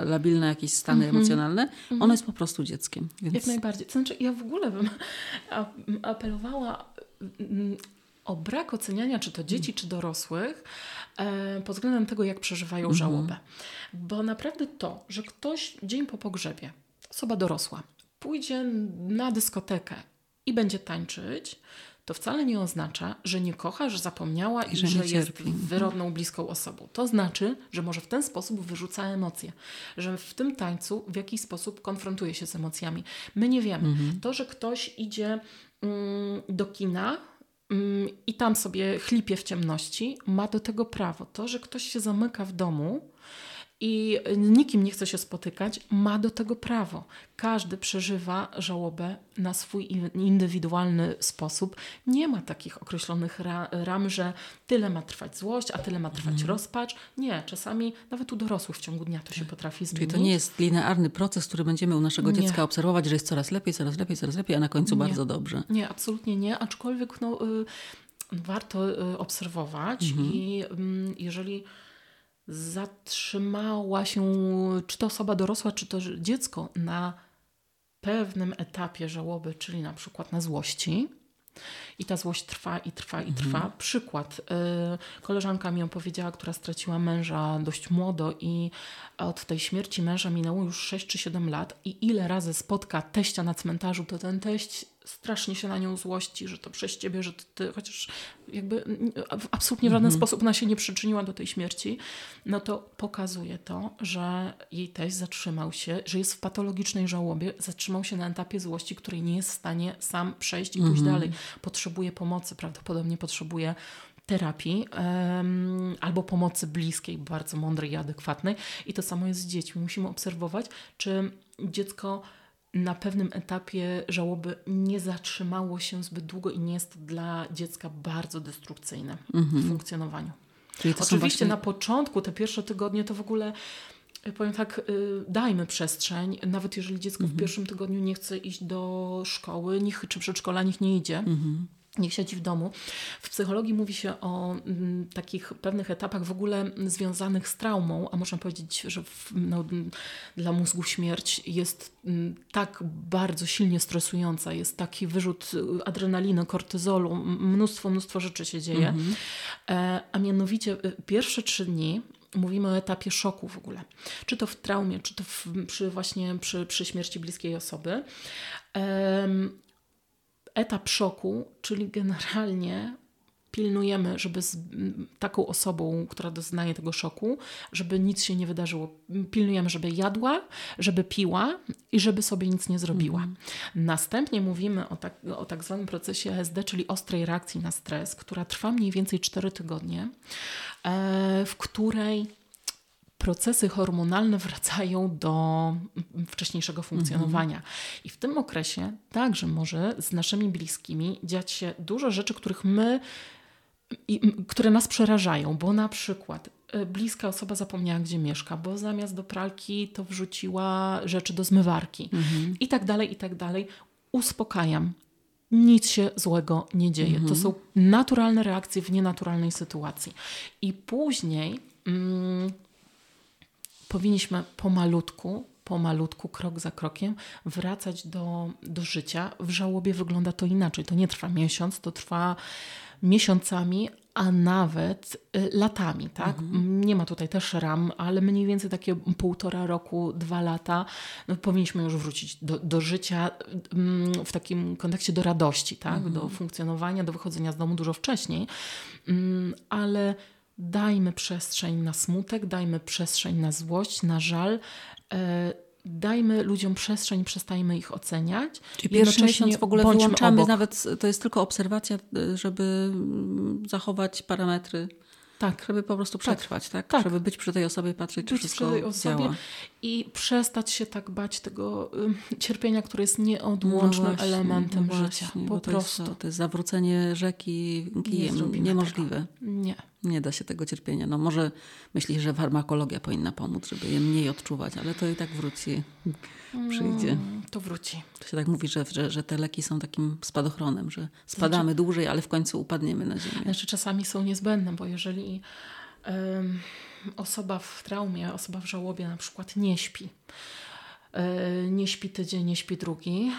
labilne jakieś stany emocjonalne. Ono jest po prostu dzieckiem. Więc Jak najbardziej. To znaczy, ja w ogóle bym apelowała o brak oceniania, czy to dzieci, czy dorosłych, e, pod względem tego, jak przeżywają żałobę. Bo naprawdę to, że ktoś dzień po pogrzebie, osoba dorosła, pójdzie na dyskotekę i będzie tańczyć, to wcale nie oznacza, że nie kocha, że zapomniała i, że że, jest cierpi. wyrodną, bliską osobą. To znaczy, że może w ten sposób wyrzuca emocje, że w tym tańcu w jakiś sposób konfrontuje się z emocjami. My nie wiemy. Mhm. To, że ktoś idzie mm, do kina mm, i tam sobie chlipie w ciemności, ma do tego prawo. To, że ktoś się zamyka w domu i nikim nie chce się spotykać, ma do tego prawo. Każdy przeżywa żałobę na swój in- indywidualny sposób. Nie ma takich określonych ra- ram, że tyle ma trwać złość, a tyle ma trwać Mhm. rozpacz. Nie, czasami nawet u dorosłych w ciągu dnia to się potrafi Czyli zmienić. to nie jest linearny proces, który będziemy u naszego Nie. dziecka obserwować, że jest coraz lepiej, coraz lepiej, coraz lepiej, a na końcu Nie. bardzo dobrze. Nie, absolutnie nie, aczkolwiek no, y, warto y, obserwować i mm, jeżeli zatrzymała się czy to osoba dorosła, czy to dziecko na pewnym etapie żałoby, czyli na przykład na złości, I ta złość trwa i trwa i trwa. Mhm. Przykład. Y, koleżanka mi opowiedziała, która straciła męża dość młodo i od tej śmierci męża minęło już 6 czy 7 lat i ile razy spotka teścia na cmentarzu, to ten teść strasznie się na nią złości, że to przez ciebie, że ty, chociaż jakby w absolutnie w żaden mhm. sposób ona się nie przyczyniła do tej śmierci, no to pokazuje to, że jej teść zatrzymał się, że jest w patologicznej żałobie, zatrzymał się na etapie złości, której nie jest w stanie sam przejść i pójść mhm. dalej. Potrzebuje pomocy, prawdopodobnie potrzebuje terapii um, albo pomocy bliskiej, bardzo mądrej i adekwatnej. I to samo jest z dziećmi. Musimy obserwować, czy dziecko na pewnym etapie żałoby nie zatrzymało się zbyt długo i nie jest dla dziecka bardzo destrukcyjne mhm. w funkcjonowaniu. Oczywiście właśnie... na początku, te pierwsze tygodnie to w ogóle y, powiem tak, y, dajmy przestrzeń, nawet jeżeli dziecko mhm. w pierwszym tygodniu nie chce iść do szkoły, niech, czy przedszkola, niech nie idzie. Mhm niech siedzi w domu. W psychologii mówi się o m, mm, takich pewnych etapach w ogóle związanych z traumą, a można powiedzieć, że w, no, dla mózgu śmierć jest m, mm, tak bardzo silnie stresująca, jest taki wyrzut adrenaliny, kortyzolu, mnóstwo, mnóstwo rzeczy się dzieje. Mhm. E, a mianowicie y, pierwsze trzy dni mówimy o etapie szoku w ogóle. Czy to w traumie, czy to w, przy właśnie przy, przy śmierci bliskiej osoby etap szoku, czyli generalnie pilnujemy, żeby z taką osobą, która doznaje tego szoku, żeby nic się nie wydarzyło. Pilnujemy, żeby jadła, żeby piła i żeby sobie nic nie zrobiła. Mm. Następnie mówimy o tak, o tak zwanym procesie ASD, czyli ostrej reakcji na stres, która trwa mniej więcej 4 tygodnie, e, w której procesy hormonalne wracają do wcześniejszego funkcjonowania. Mhm. I w tym okresie także może z naszymi bliskimi dziać się dużo rzeczy, których my, które nas przerażają, bo na przykład e, bliska osoba zapomniała, gdzie mieszka, bo zamiast do pralki to wrzuciła rzeczy do zmywarki mhm. i tak dalej, i tak dalej. Uspokajam. Nic się złego nie dzieje. Mhm. To są naturalne reakcje w nienaturalnej sytuacji. I później. Mm, powinniśmy pomalutku, pomalutku, krok za krokiem wracać do, do życia. W żałobie wygląda to inaczej. To nie trwa miesiąc, to trwa miesiącami, a nawet y, latami, tak? Mhm. Nie ma tutaj też ram, ale mniej więcej takie półtora roku, dwa lata no, powinniśmy już wrócić do, do życia mm, w takim kontekście do radości, tak? Mhm. Do funkcjonowania, do wychodzenia z domu dużo wcześniej, mm, ale dajmy przestrzeń na smutek, dajmy przestrzeń na złość, na żal. E, dajmy ludziom przestrzeń, przestajmy ich oceniać. Czyli pierwszy miesiąc w ogóle wyłączamy, obok. nawet to jest tylko obserwacja, żeby zachować parametry tak. Żeby po prostu tak. przetrwać, tak? tak? Żeby być przy tej osobie, patrzeć, czy być wszystko przy tej osobie działa. I przestać się tak bać tego y, cierpienia, które jest nieodłącznym no właśnie, elementem no właśnie, życia. Po prostu. To jest, to jest zawrócenie rzeki kijem. Nie Niemożliwe. Tego. Nie. Nie da się tego cierpienia. No może myślisz, że farmakologia powinna pomóc, żeby je mniej odczuwać, ale to i tak wróci, przyjdzie. Mm, to wróci. To się tak mówi, że, że, że te leki są takim spadochronem, że spadamy znaczy, dłużej, ale w końcu upadniemy na ziemię. Znaczy czasami są niezbędne, bo jeżeli um, osoba w traumie, osoba w żałobie na przykład nie śpi, e, nie śpi tydzień, nie śpi drugi,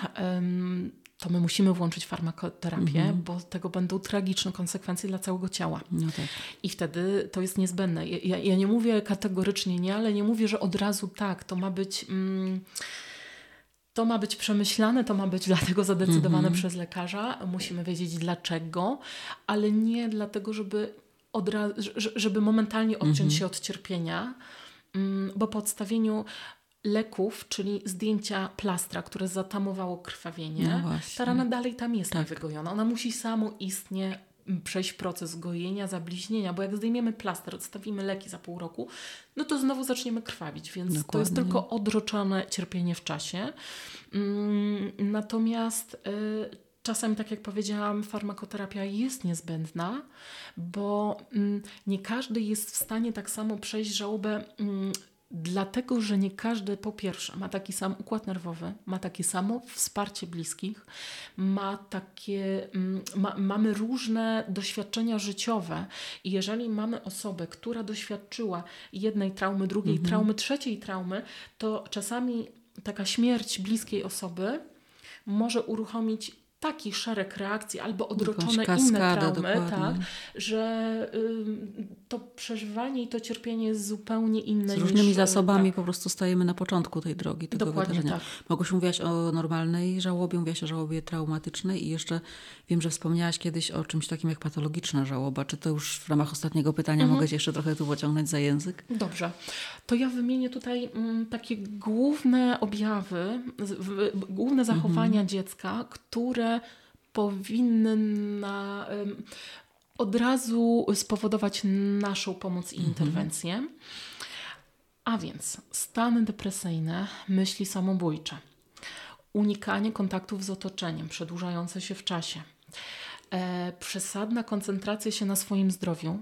to my musimy włączyć farmakoterapię, mhm. bo tego będą tragiczne konsekwencje dla całego ciała. No tak. I wtedy to jest niezbędne. Ja, ja, nie mówię kategorycznie nie, ale nie mówię, że od razu tak. To ma być. Mm, to ma być przemyślane, to ma być dlatego zadecydowane mhm. przez lekarza. Musimy wiedzieć dlaczego, ale nie dlatego, żeby, żeby momentalnie odciąć mhm. się od cierpienia, mm, bo po odstawieniu leków, czyli zdjęcia plastra, które zatamowało krwawienie, no ta rana dalej tam jest tak. wygojona. Ona musi samoistnie przejść proces gojenia, zabliźnienia, bo jak zdejmiemy plaster, odstawimy leki za pół roku, no to znowu zaczniemy krwawić, więc Dokładnie. to jest tylko odroczone cierpienie w czasie. Mm, natomiast y, czasami, tak jak powiedziałam, farmakoterapia jest niezbędna, bo mm, nie każdy jest w stanie tak samo przejść żałobę mm, Dlatego, że nie każdy po pierwsze ma taki sam układ nerwowy, ma takie samo wsparcie bliskich, ma takie, mm, ma, mamy różne doświadczenia życiowe i jeżeli mamy osobę, która doświadczyła jednej traumy, drugiej mhm. traumy, trzeciej traumy, to czasami taka śmierć bliskiej osoby może uruchomić taki szereg reakcji albo odroczone inne traumy, tak, że y, to przeżywanie i to cierpienie jest zupełnie inne. Z różnymi niż, zasobami tak. po prostu stajemy na początku tej drogi, tego Dokładnie wydarzenia. Tak. Mogłaś mówiłaś o normalnej żałobie, mówiłaś o żałobie traumatycznej i jeszcze wiem, że wspomniałaś kiedyś o czymś takim jak patologiczna żałoba. Czy to już w ramach ostatniego pytania mhm. mogę Cię jeszcze trochę tu pociągnąć za język? Dobrze. To ja wymienię tutaj mm, takie główne objawy, w, główne zachowania mhm. dziecka, które powinny na, od razu spowodować naszą pomoc i mhm. interwencję. A więc stany depresyjne, myśli samobójcze, unikanie kontaktów z otoczeniem, przedłużające się w czasie, e, przesadna koncentracja się na swoim zdrowiu,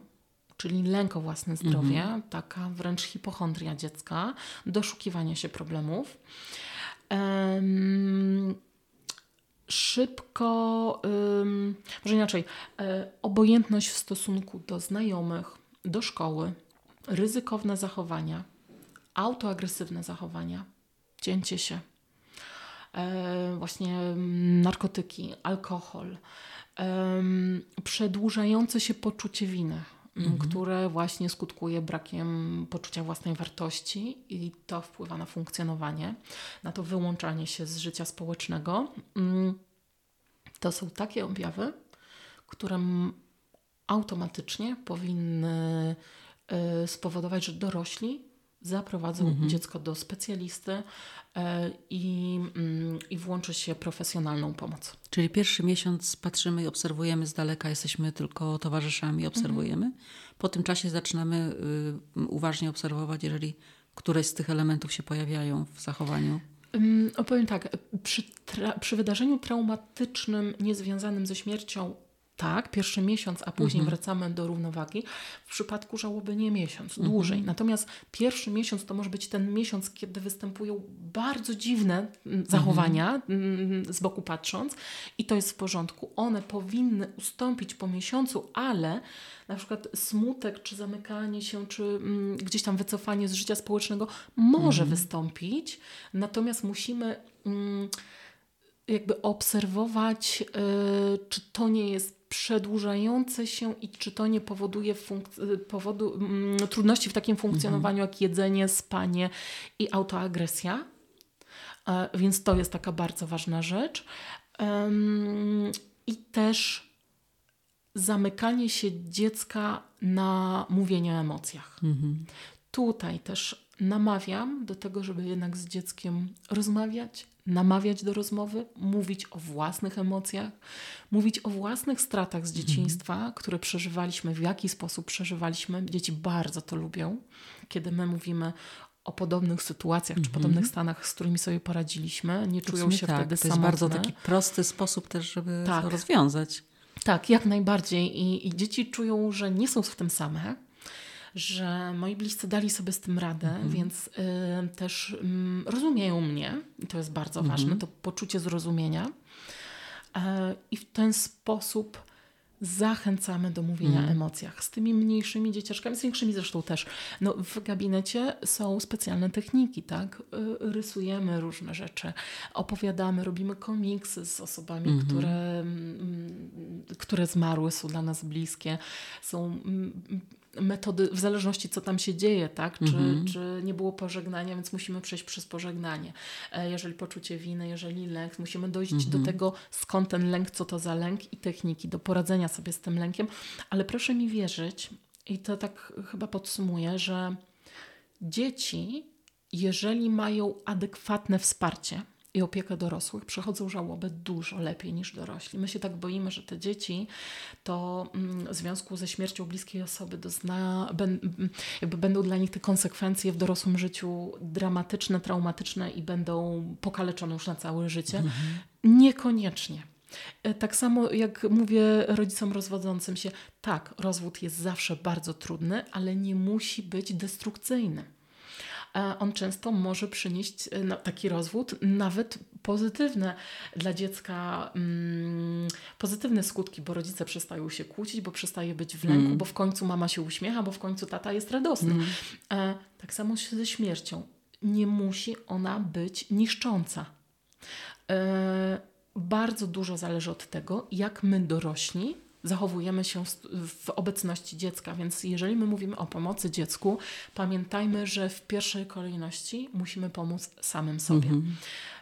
czyli lęk o własne zdrowie, mhm. taka wręcz hipochondria dziecka, doszukiwanie się problemów. Szybko, może inaczej, e, obojętność w stosunku do znajomych, do szkoły, ryzykowne zachowania, autoagresywne zachowania, cięcie się, e, właśnie narkotyki, alkohol, przedłużające się poczucie winy, mhm. które właśnie skutkuje brakiem poczucia własnej wartości i to wpływa na funkcjonowanie, na to wyłączanie się z życia społecznego. Mm, to są takie objawy, które automatycznie powinny y, spowodować, że dorośli zaprowadzą mhm. dziecko do specjalisty e, i, mm, i włączy się profesjonalną pomoc. Czyli pierwszy miesiąc patrzymy i obserwujemy z daleka, jesteśmy tylko towarzyszami, obserwujemy. Mhm. Po tym czasie zaczynamy y, uważnie obserwować, jeżeli któreś z tych elementów się pojawiają w zachowaniu. Opowiem tak, przy, przy wydarzeniu traumatycznym niezwiązanym ze śmiercią tak, pierwszy miesiąc, a później mhm. wracamy do równowagi. W przypadku żałoby nie miesiąc, mhm. dłużej. Natomiast pierwszy miesiąc to może być ten miesiąc, kiedy występują bardzo dziwne mm, zachowania, mhm. z boku patrząc, i to jest w porządku. One powinny ustąpić po miesiącu, ale na przykład smutek, czy zamykanie się, czy mm, gdzieś tam wycofanie z życia społecznego może mhm. wystąpić, natomiast musimy. Mm, jakby obserwować, yy, czy to nie jest przedłużające się i czy to nie powoduje powodu, mm, trudności w takim funkcjonowaniu mhm. jak jedzenie, spanie i autoagresja. E, więc to jest taka bardzo ważna rzecz. I też zamykanie się dziecka na mówienie o emocjach. Mhm. Tutaj też namawiam do tego, żeby jednak z dzieckiem rozmawiać, namawiać do rozmowy, mówić o własnych emocjach, mówić o własnych stratach z dzieciństwa, mhm. które przeżywaliśmy, w jaki sposób przeżywaliśmy. Dzieci bardzo to lubią, kiedy my mówimy o podobnych sytuacjach czy mhm. podobnych stanach, z którymi sobie poradziliśmy. Nie czują się tak, wtedy samotne. To jest bardzo taki prosty sposób też, żeby tak. to rozwiązać. Tak, jak najbardziej. I, I dzieci czują, że nie są w tym same że moi bliscy dali sobie z tym radę, mhm. więc y, też y, rozumieją mnie i to jest bardzo mhm. ważne, to poczucie zrozumienia. Y, I w ten sposób zachęcamy do mówienia mm. o emocjach. Z tymi mniejszymi dzieciaczkami, z większymi zresztą też. No, w gabinecie są specjalne techniki, tak? Y, rysujemy różne rzeczy, opowiadamy, robimy komiksy z osobami, mm -hmm. które, które zmarły, są dla nas bliskie. Są mm, metody, w zależności co tam się dzieje, tak? Czy, mhm. czy nie było pożegnania, więc musimy przejść przez pożegnanie. E, jeżeli poczucie winy, jeżeli lęk, musimy dojść mhm. do tego, skąd ten lęk, co to za lęk i techniki do poradzenia sobie z tym lękiem. Ale proszę mi wierzyć, i to tak chyba podsumuję, że dzieci, jeżeli mają adekwatne wsparcie, i opiekę dorosłych przechodzą żałobę dużo lepiej niż dorośli. My się tak boimy, że te dzieci to mm, w związku ze śmiercią bliskiej osoby dozna, jakby będą dla nich te konsekwencje w dorosłym życiu dramatyczne, traumatyczne i będą pokaleczone już na całe życie. Mhm. Niekoniecznie. E, tak samo jak mówię rodzicom rozwodzącym się, tak, rozwód jest zawsze bardzo trudny, ale nie musi być destrukcyjny on często może przynieść e, no, taki rozwód nawet pozytywne dla dziecka, mm, pozytywne skutki, bo rodzice przestają się kłócić, bo przestaje być w lęku, mm. bo w końcu mama się uśmiecha, bo w końcu tata jest radosny. Mm. E, tak samo ze śmiercią. Nie musi ona być niszcząca. E, bardzo dużo zależy od tego, jak my dorośli zachowujemy się w obecności dziecka. Więc jeżeli my mówimy o pomocy dziecku, pamiętajmy, że w pierwszej kolejności musimy pomóc samym sobie. Mhm.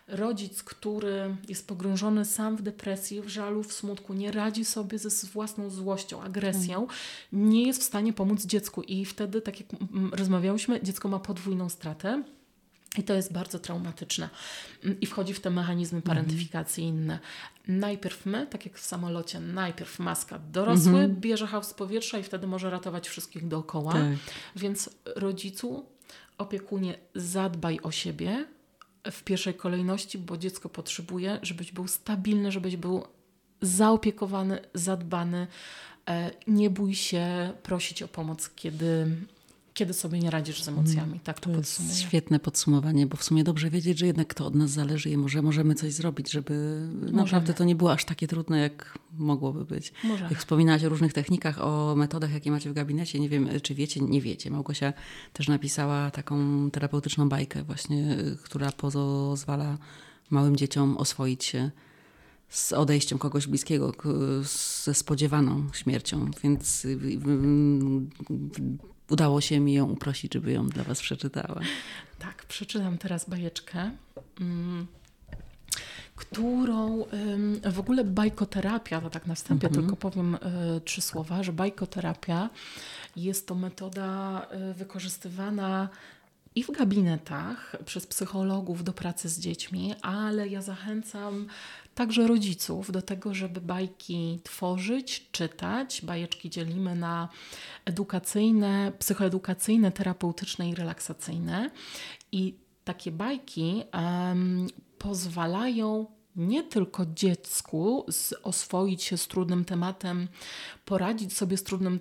Rodzic, który jest pogrążony sam w depresji, w żalu, w smutku, nie radzi sobie ze własną złością, agresją, mhm. nie jest w stanie pomóc dziecku. I wtedy, tak jak rozmawiałyśmy, dziecko ma podwójną stratę i to jest bardzo traumatyczne. I wchodzi w te mechanizmy mhm. parentyfikacyjne. Najpierw my, tak jak w samolocie, najpierw maska dorosły, mhm. bierze z powietrza i wtedy może ratować wszystkich dookoła. Tak. Więc rodzicu, opiekunie, zadbaj o siebie w pierwszej kolejności, bo dziecko potrzebuje, żebyś był stabilny, żebyś był zaopiekowany, zadbany. E, nie bój się prosić o pomoc, kiedy kiedy sobie nie radzisz z emocjami. Mm, tak to, to podsumuję. Świetne podsumowanie, bo w sumie dobrze wiedzieć, że jednak to od nas zależy i może możemy coś zrobić, żeby możemy. naprawdę to nie było aż takie trudne, jak mogłoby być. Możemy. Jak wspominałaś o różnych technikach, o metodach, jakie macie w gabinecie, nie wiem, czy wiecie, nie wiecie. Małgosia też napisała taką terapeutyczną bajkę właśnie, która pozwala małym dzieciom oswoić się z odejściem kogoś bliskiego, ze spodziewaną śmiercią. Więc udało się mi ją uprosić, żeby ją dla Was przeczytała. Tak, przeczytam teraz bajeczkę. Mm, którą w ogóle bajkoterapia, to tak na wstępie mhm. tylko powiem y, trzy słowa, że bajkoterapia jest to metoda y, wykorzystywana i w gabinetach przez psychologów do pracy z dziećmi, ale ja zachęcam także rodziców do tego, żeby bajki tworzyć, czytać. Bajeczki dzielimy na edukacyjne, psychoedukacyjne, terapeutyczne i relaksacyjne. I takie bajki um, pozwalają nie tylko dziecku oswoić się z trudnym tematem, poradzić sobie z trudnym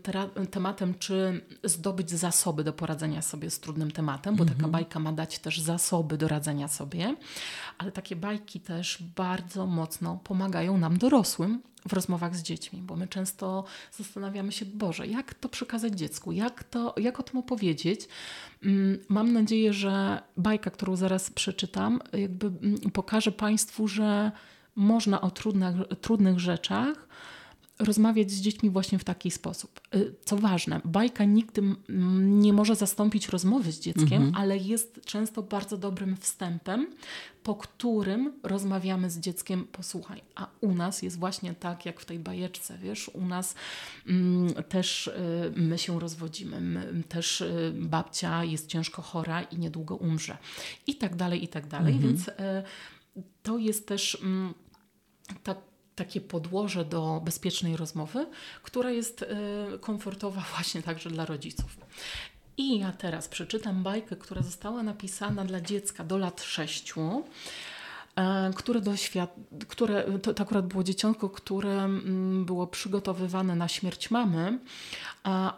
tematem, czy zdobyć zasoby do poradzenia sobie z trudnym tematem, bo taka mhm. bajka ma dać też zasoby do radzenia sobie, ale takie bajki też bardzo mocno pomagają nam dorosłym w rozmowach z dziećmi, bo my często zastanawiamy się, Boże, jak to przekazać dziecku, jak, to, jak o tym opowiedzieć. Mm, mam nadzieję, że bajka, którą zaraz przeczytam, jakby mm, pokaże Państwu, że można o trudnych, trudnych rzeczach rozmawiać z dziećmi właśnie w taki sposób. Y, co ważne, bajka nigdy nie może zastąpić rozmowy z dzieckiem, mhm. ale jest często bardzo dobrym wstępem, po którym rozmawiamy z dzieckiem, posłuchaj, a u nas jest właśnie tak, jak w tej bajeczce, wiesz, u nas mm, też y, my się rozwodzimy, my, też y, babcia jest ciężko chora i niedługo umrze i tak dalej, i tak dalej, mhm. więc y, to jest też tak takie podłoże do bezpiecznej rozmowy, która jest y, komfortowa właśnie także dla rodziców. I ja teraz przeczytam bajkę, która została napisana dla dziecka do lat sześciu e, które, doświad... które to, to, akurat było dzieciątko, które mm, było przygotowywane na śmierć mamy,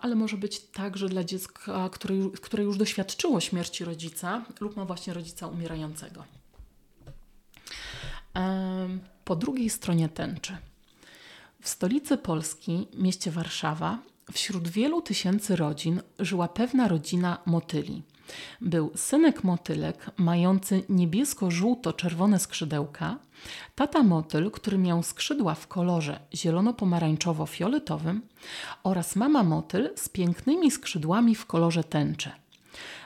ale może być także dla dziecka, które, które już doświadczyło śmierci rodzica lub ma właśnie rodzica umierającego po drugiej stronie tęczy. W stolicy Polski, mieście Warszawa, wśród wielu tysięcy rodzin żyła pewna rodzina motyli. Był synek motylek mający niebiesko-żółto-czerwone skrzydełka, tata motyl, który miał skrzydła w kolorze zielono-pomarańczowo-fioletowym oraz mama motyl z pięknymi skrzydłami w kolorze tęczy.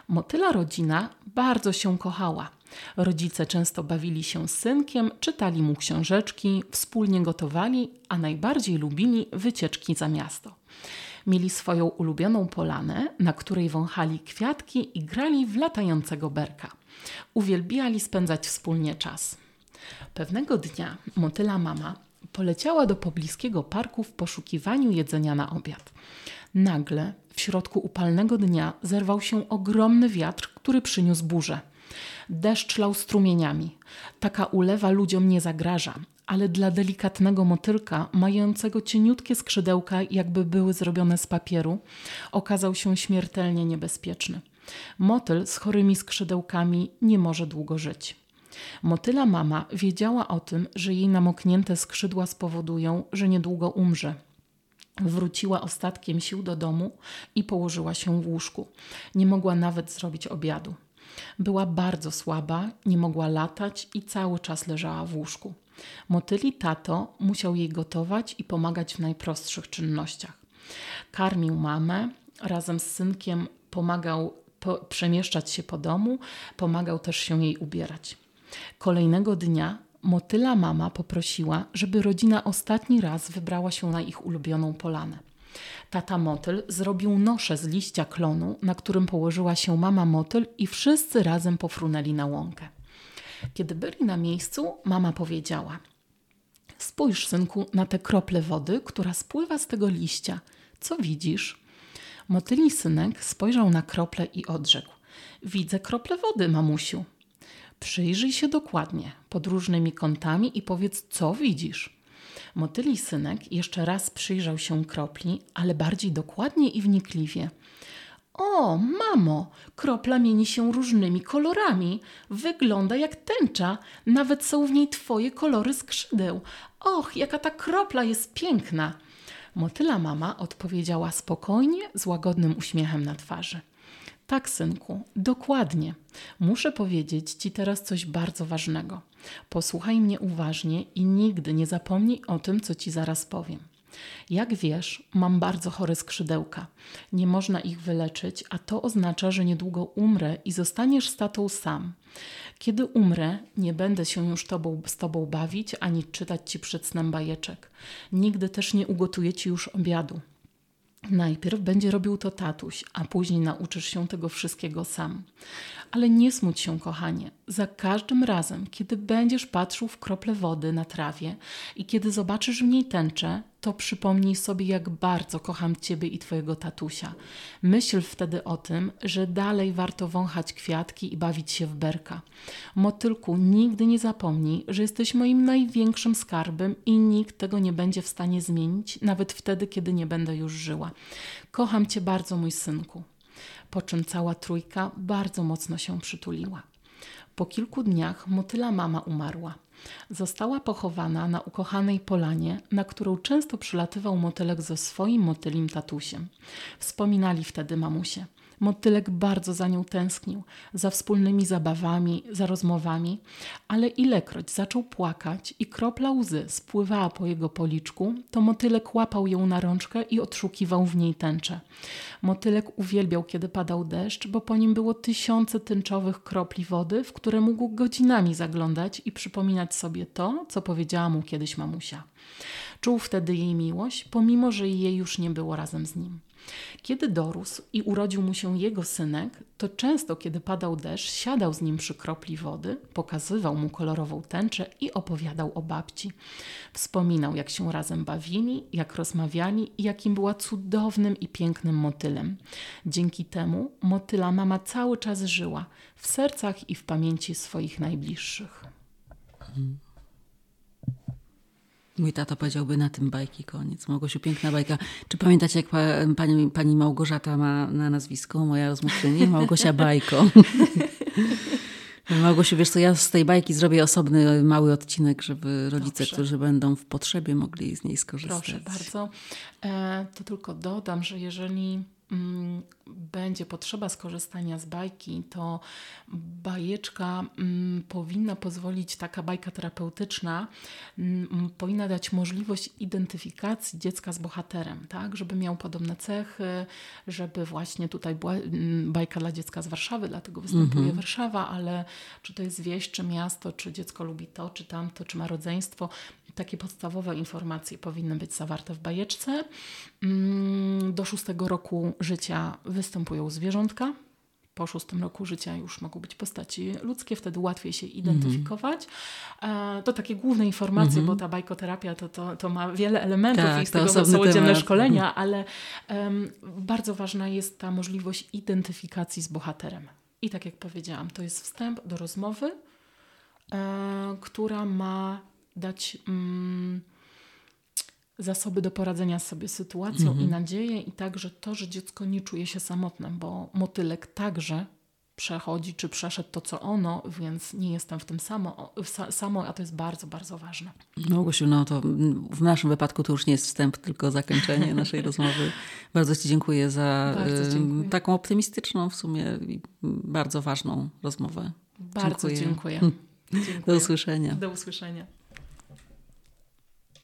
Motyla rodzina bardzo się kochała – Rodzice często bawili się z synkiem, czytali mu książeczki, wspólnie gotowali, a najbardziej lubili wycieczki za miasto. Mieli swoją ulubioną polanę, na której wąchali kwiatki i grali w latającego berka. Uwielbiali spędzać wspólnie czas. Pewnego dnia motyla mama poleciała do pobliskiego parku w poszukiwaniu jedzenia na obiad. Nagle, w środku upalnego dnia, zerwał się ogromny wiatr, który przyniósł burzę. Deszcz lał strumieniami. Taka ulewa ludziom nie zagraża, ale dla delikatnego motylka, mającego cieniutkie skrzydełka, jakby były zrobione z papieru, okazał się śmiertelnie niebezpieczny. Motyl z chorymi skrzydełkami nie może długo żyć. Motyla mama wiedziała o tym, że jej namoknięte skrzydła spowodują, że niedługo umrze. Wróciła ostatkiem sił do domu i położyła się w łóżku. Nie mogła nawet zrobić obiadu. Była bardzo słaba, nie mogła latać i cały czas leżała w łóżku. Motyli tato musiał jej gotować i pomagać w najprostszych czynnościach. Karmił mamę, razem z synkiem pomagał po, przemieszczać się po domu, pomagał też się jej ubierać. Kolejnego dnia motyla mama poprosiła, żeby rodzina ostatni raz wybrała się na ich ulubioną polanę. Tata motyl zrobił noszę z liścia klonu, na którym położyła się mama motyl i wszyscy razem pofrunęli na łąkę. Kiedy byli na miejscu, mama powiedziała: Spójrz, synku, na tę kroplę wody, która spływa z tego liścia. Co widzisz? Motyli synek spojrzał na kroplę i odrzekł: Widzę kroplę wody, mamusiu. Przyjrzyj się dokładnie, pod różnymi kątami i powiedz, co widzisz. Motyli synek jeszcze raz przyjrzał się kropli, ale bardziej dokładnie i wnikliwie. O, mamo, kropla mieni się różnymi kolorami. Wygląda jak tęcza. Nawet są w niej twoje kolory skrzydeł. Och, jaka ta kropla jest piękna. Motyla mama odpowiedziała spokojnie, z łagodnym uśmiechem na twarzy. Tak, synku, dokładnie. Muszę powiedzieć Ci teraz coś bardzo ważnego. Posłuchaj mnie uważnie i nigdy nie zapomnij o tym, co Ci zaraz powiem. Jak wiesz, mam bardzo chore skrzydełka. Nie można ich wyleczyć, a to oznacza, że niedługo umrę i zostaniesz z tatą sam. Kiedy umrę, nie będę się już tobą, z tobą bawić ani czytać ci przed snem bajeczek. Nigdy też nie ugotuję ci już obiadu. Najpierw będzie robił to tatuś, a później nauczysz się tego wszystkiego sam. Ale nie smuć się, kochanie. Za każdym razem, kiedy będziesz patrzył w krople wody na trawie i kiedy zobaczysz w niej tęczę, to przypomnij sobie, jak bardzo kocham Ciebie i Twojego tatusia. Myśl wtedy o tym, że dalej warto wąchać kwiatki i bawić się w berka. Motylku, nigdy nie zapomnij, że jesteś moim największym skarbem i nikt tego nie będzie w stanie zmienić, nawet wtedy, kiedy nie będę już żyła. Kocham Cię bardzo, mój synku. Po czym cała trójka bardzo mocno się przytuliła. Po kilku dniach motyla mama umarła. Została pochowana na ukochanej polanie, na którą często przylatywał motylek ze swoim motylim tatusiem. Wspominali wtedy mamusie. Motylek bardzo za nią tęsknił, za wspólnymi zabawami, za rozmowami, ale ilekroć zaczął płakać i kropla łzy spływała po jego policzku, to motylek łapał ją na rączkę i odszukiwał w niej tęczę. Motylek uwielbiał, kiedy padał deszcz, bo po nim było tysiące tęczowych kropli wody, w które mógł godzinami zaglądać i przypominać sobie to, co powiedziała mu kiedyś mamusia. Czuł wtedy jej miłość, pomimo że jej już nie było razem z nim. Kiedy dorósł i urodził mu się jego synek, to często, kiedy padał deszcz, siadał z nim przy kropli wody, pokazywał mu kolorową tęczę i opowiadał o babci. Wspominał, jak się razem bawili, jak rozmawiali i jakim była cudownym i pięknym motylem. Dzięki temu motyla mama cały czas żyła w sercach i w pamięci swoich najbliższych. Mój tato powiedziałby na tym bajki koniec. Małgosiu, piękna bajka. Czy pamiętacie, jak pani, pani Małgorzata ma na nazwisko, moja rozmówczyni? Małgosia Bajko. Małgosiu, wiesz co, ja z tej bajki zrobię osobny mały odcinek, żeby rodzice, Dobrze. którzy będą w potrzebie, mogli z niej skorzystać. Proszę bardzo. E, to tylko dodam, że jeżeli będzie potrzeba skorzystania z bajki, to bajeczka mm, powinna pozwolić, taka bajka terapeutyczna mm, powinna dać możliwość identyfikacji dziecka z bohaterem, tak? żeby miał podobne cechy, żeby właśnie tutaj była bajka dla dziecka z Warszawy, dlatego występuje mm -hmm. Warszawa, ale czy to jest wieś, czy miasto, czy dziecko lubi to, czy tamto, czy ma rodzeństwo, takie podstawowe informacje powinny być zawarte w bajeczce. Mm, do szóstego roku życia występują zwierzątka. Po szóstym roku życia już mogą być postaci ludzkie, wtedy łatwiej się identyfikować. Mm. To takie główne informacje, mm -hmm. bo ta bajkoterapia to, to, to ma wiele elementów tak, i z tego są oddzielne szkolenia, mhm. ale um, bardzo ważna jest ta możliwość identyfikacji z bohaterem. I tak jak powiedziałam, to jest wstęp do rozmowy, e, która ma dać mm, zasoby do poradzenia sobie z sytuacją mhm. i nadzieję, i także to, że dziecko nie czuje się samotne, bo motylek także przechodzi, czy przeszedł to, co ono, więc nie jestem w tym samo, samo a to jest bardzo, bardzo ważne. No Gosiu, no to w naszym wypadku to już nie jest wstęp, tylko zakończenie naszej rozmowy. Bardzo Ci dziękuję za dziękuję. taką optymistyczną w sumie i bardzo ważną rozmowę. Bardzo dziękuję. dziękuję. dziękuję. Do usłyszenia. Do usłyszenia.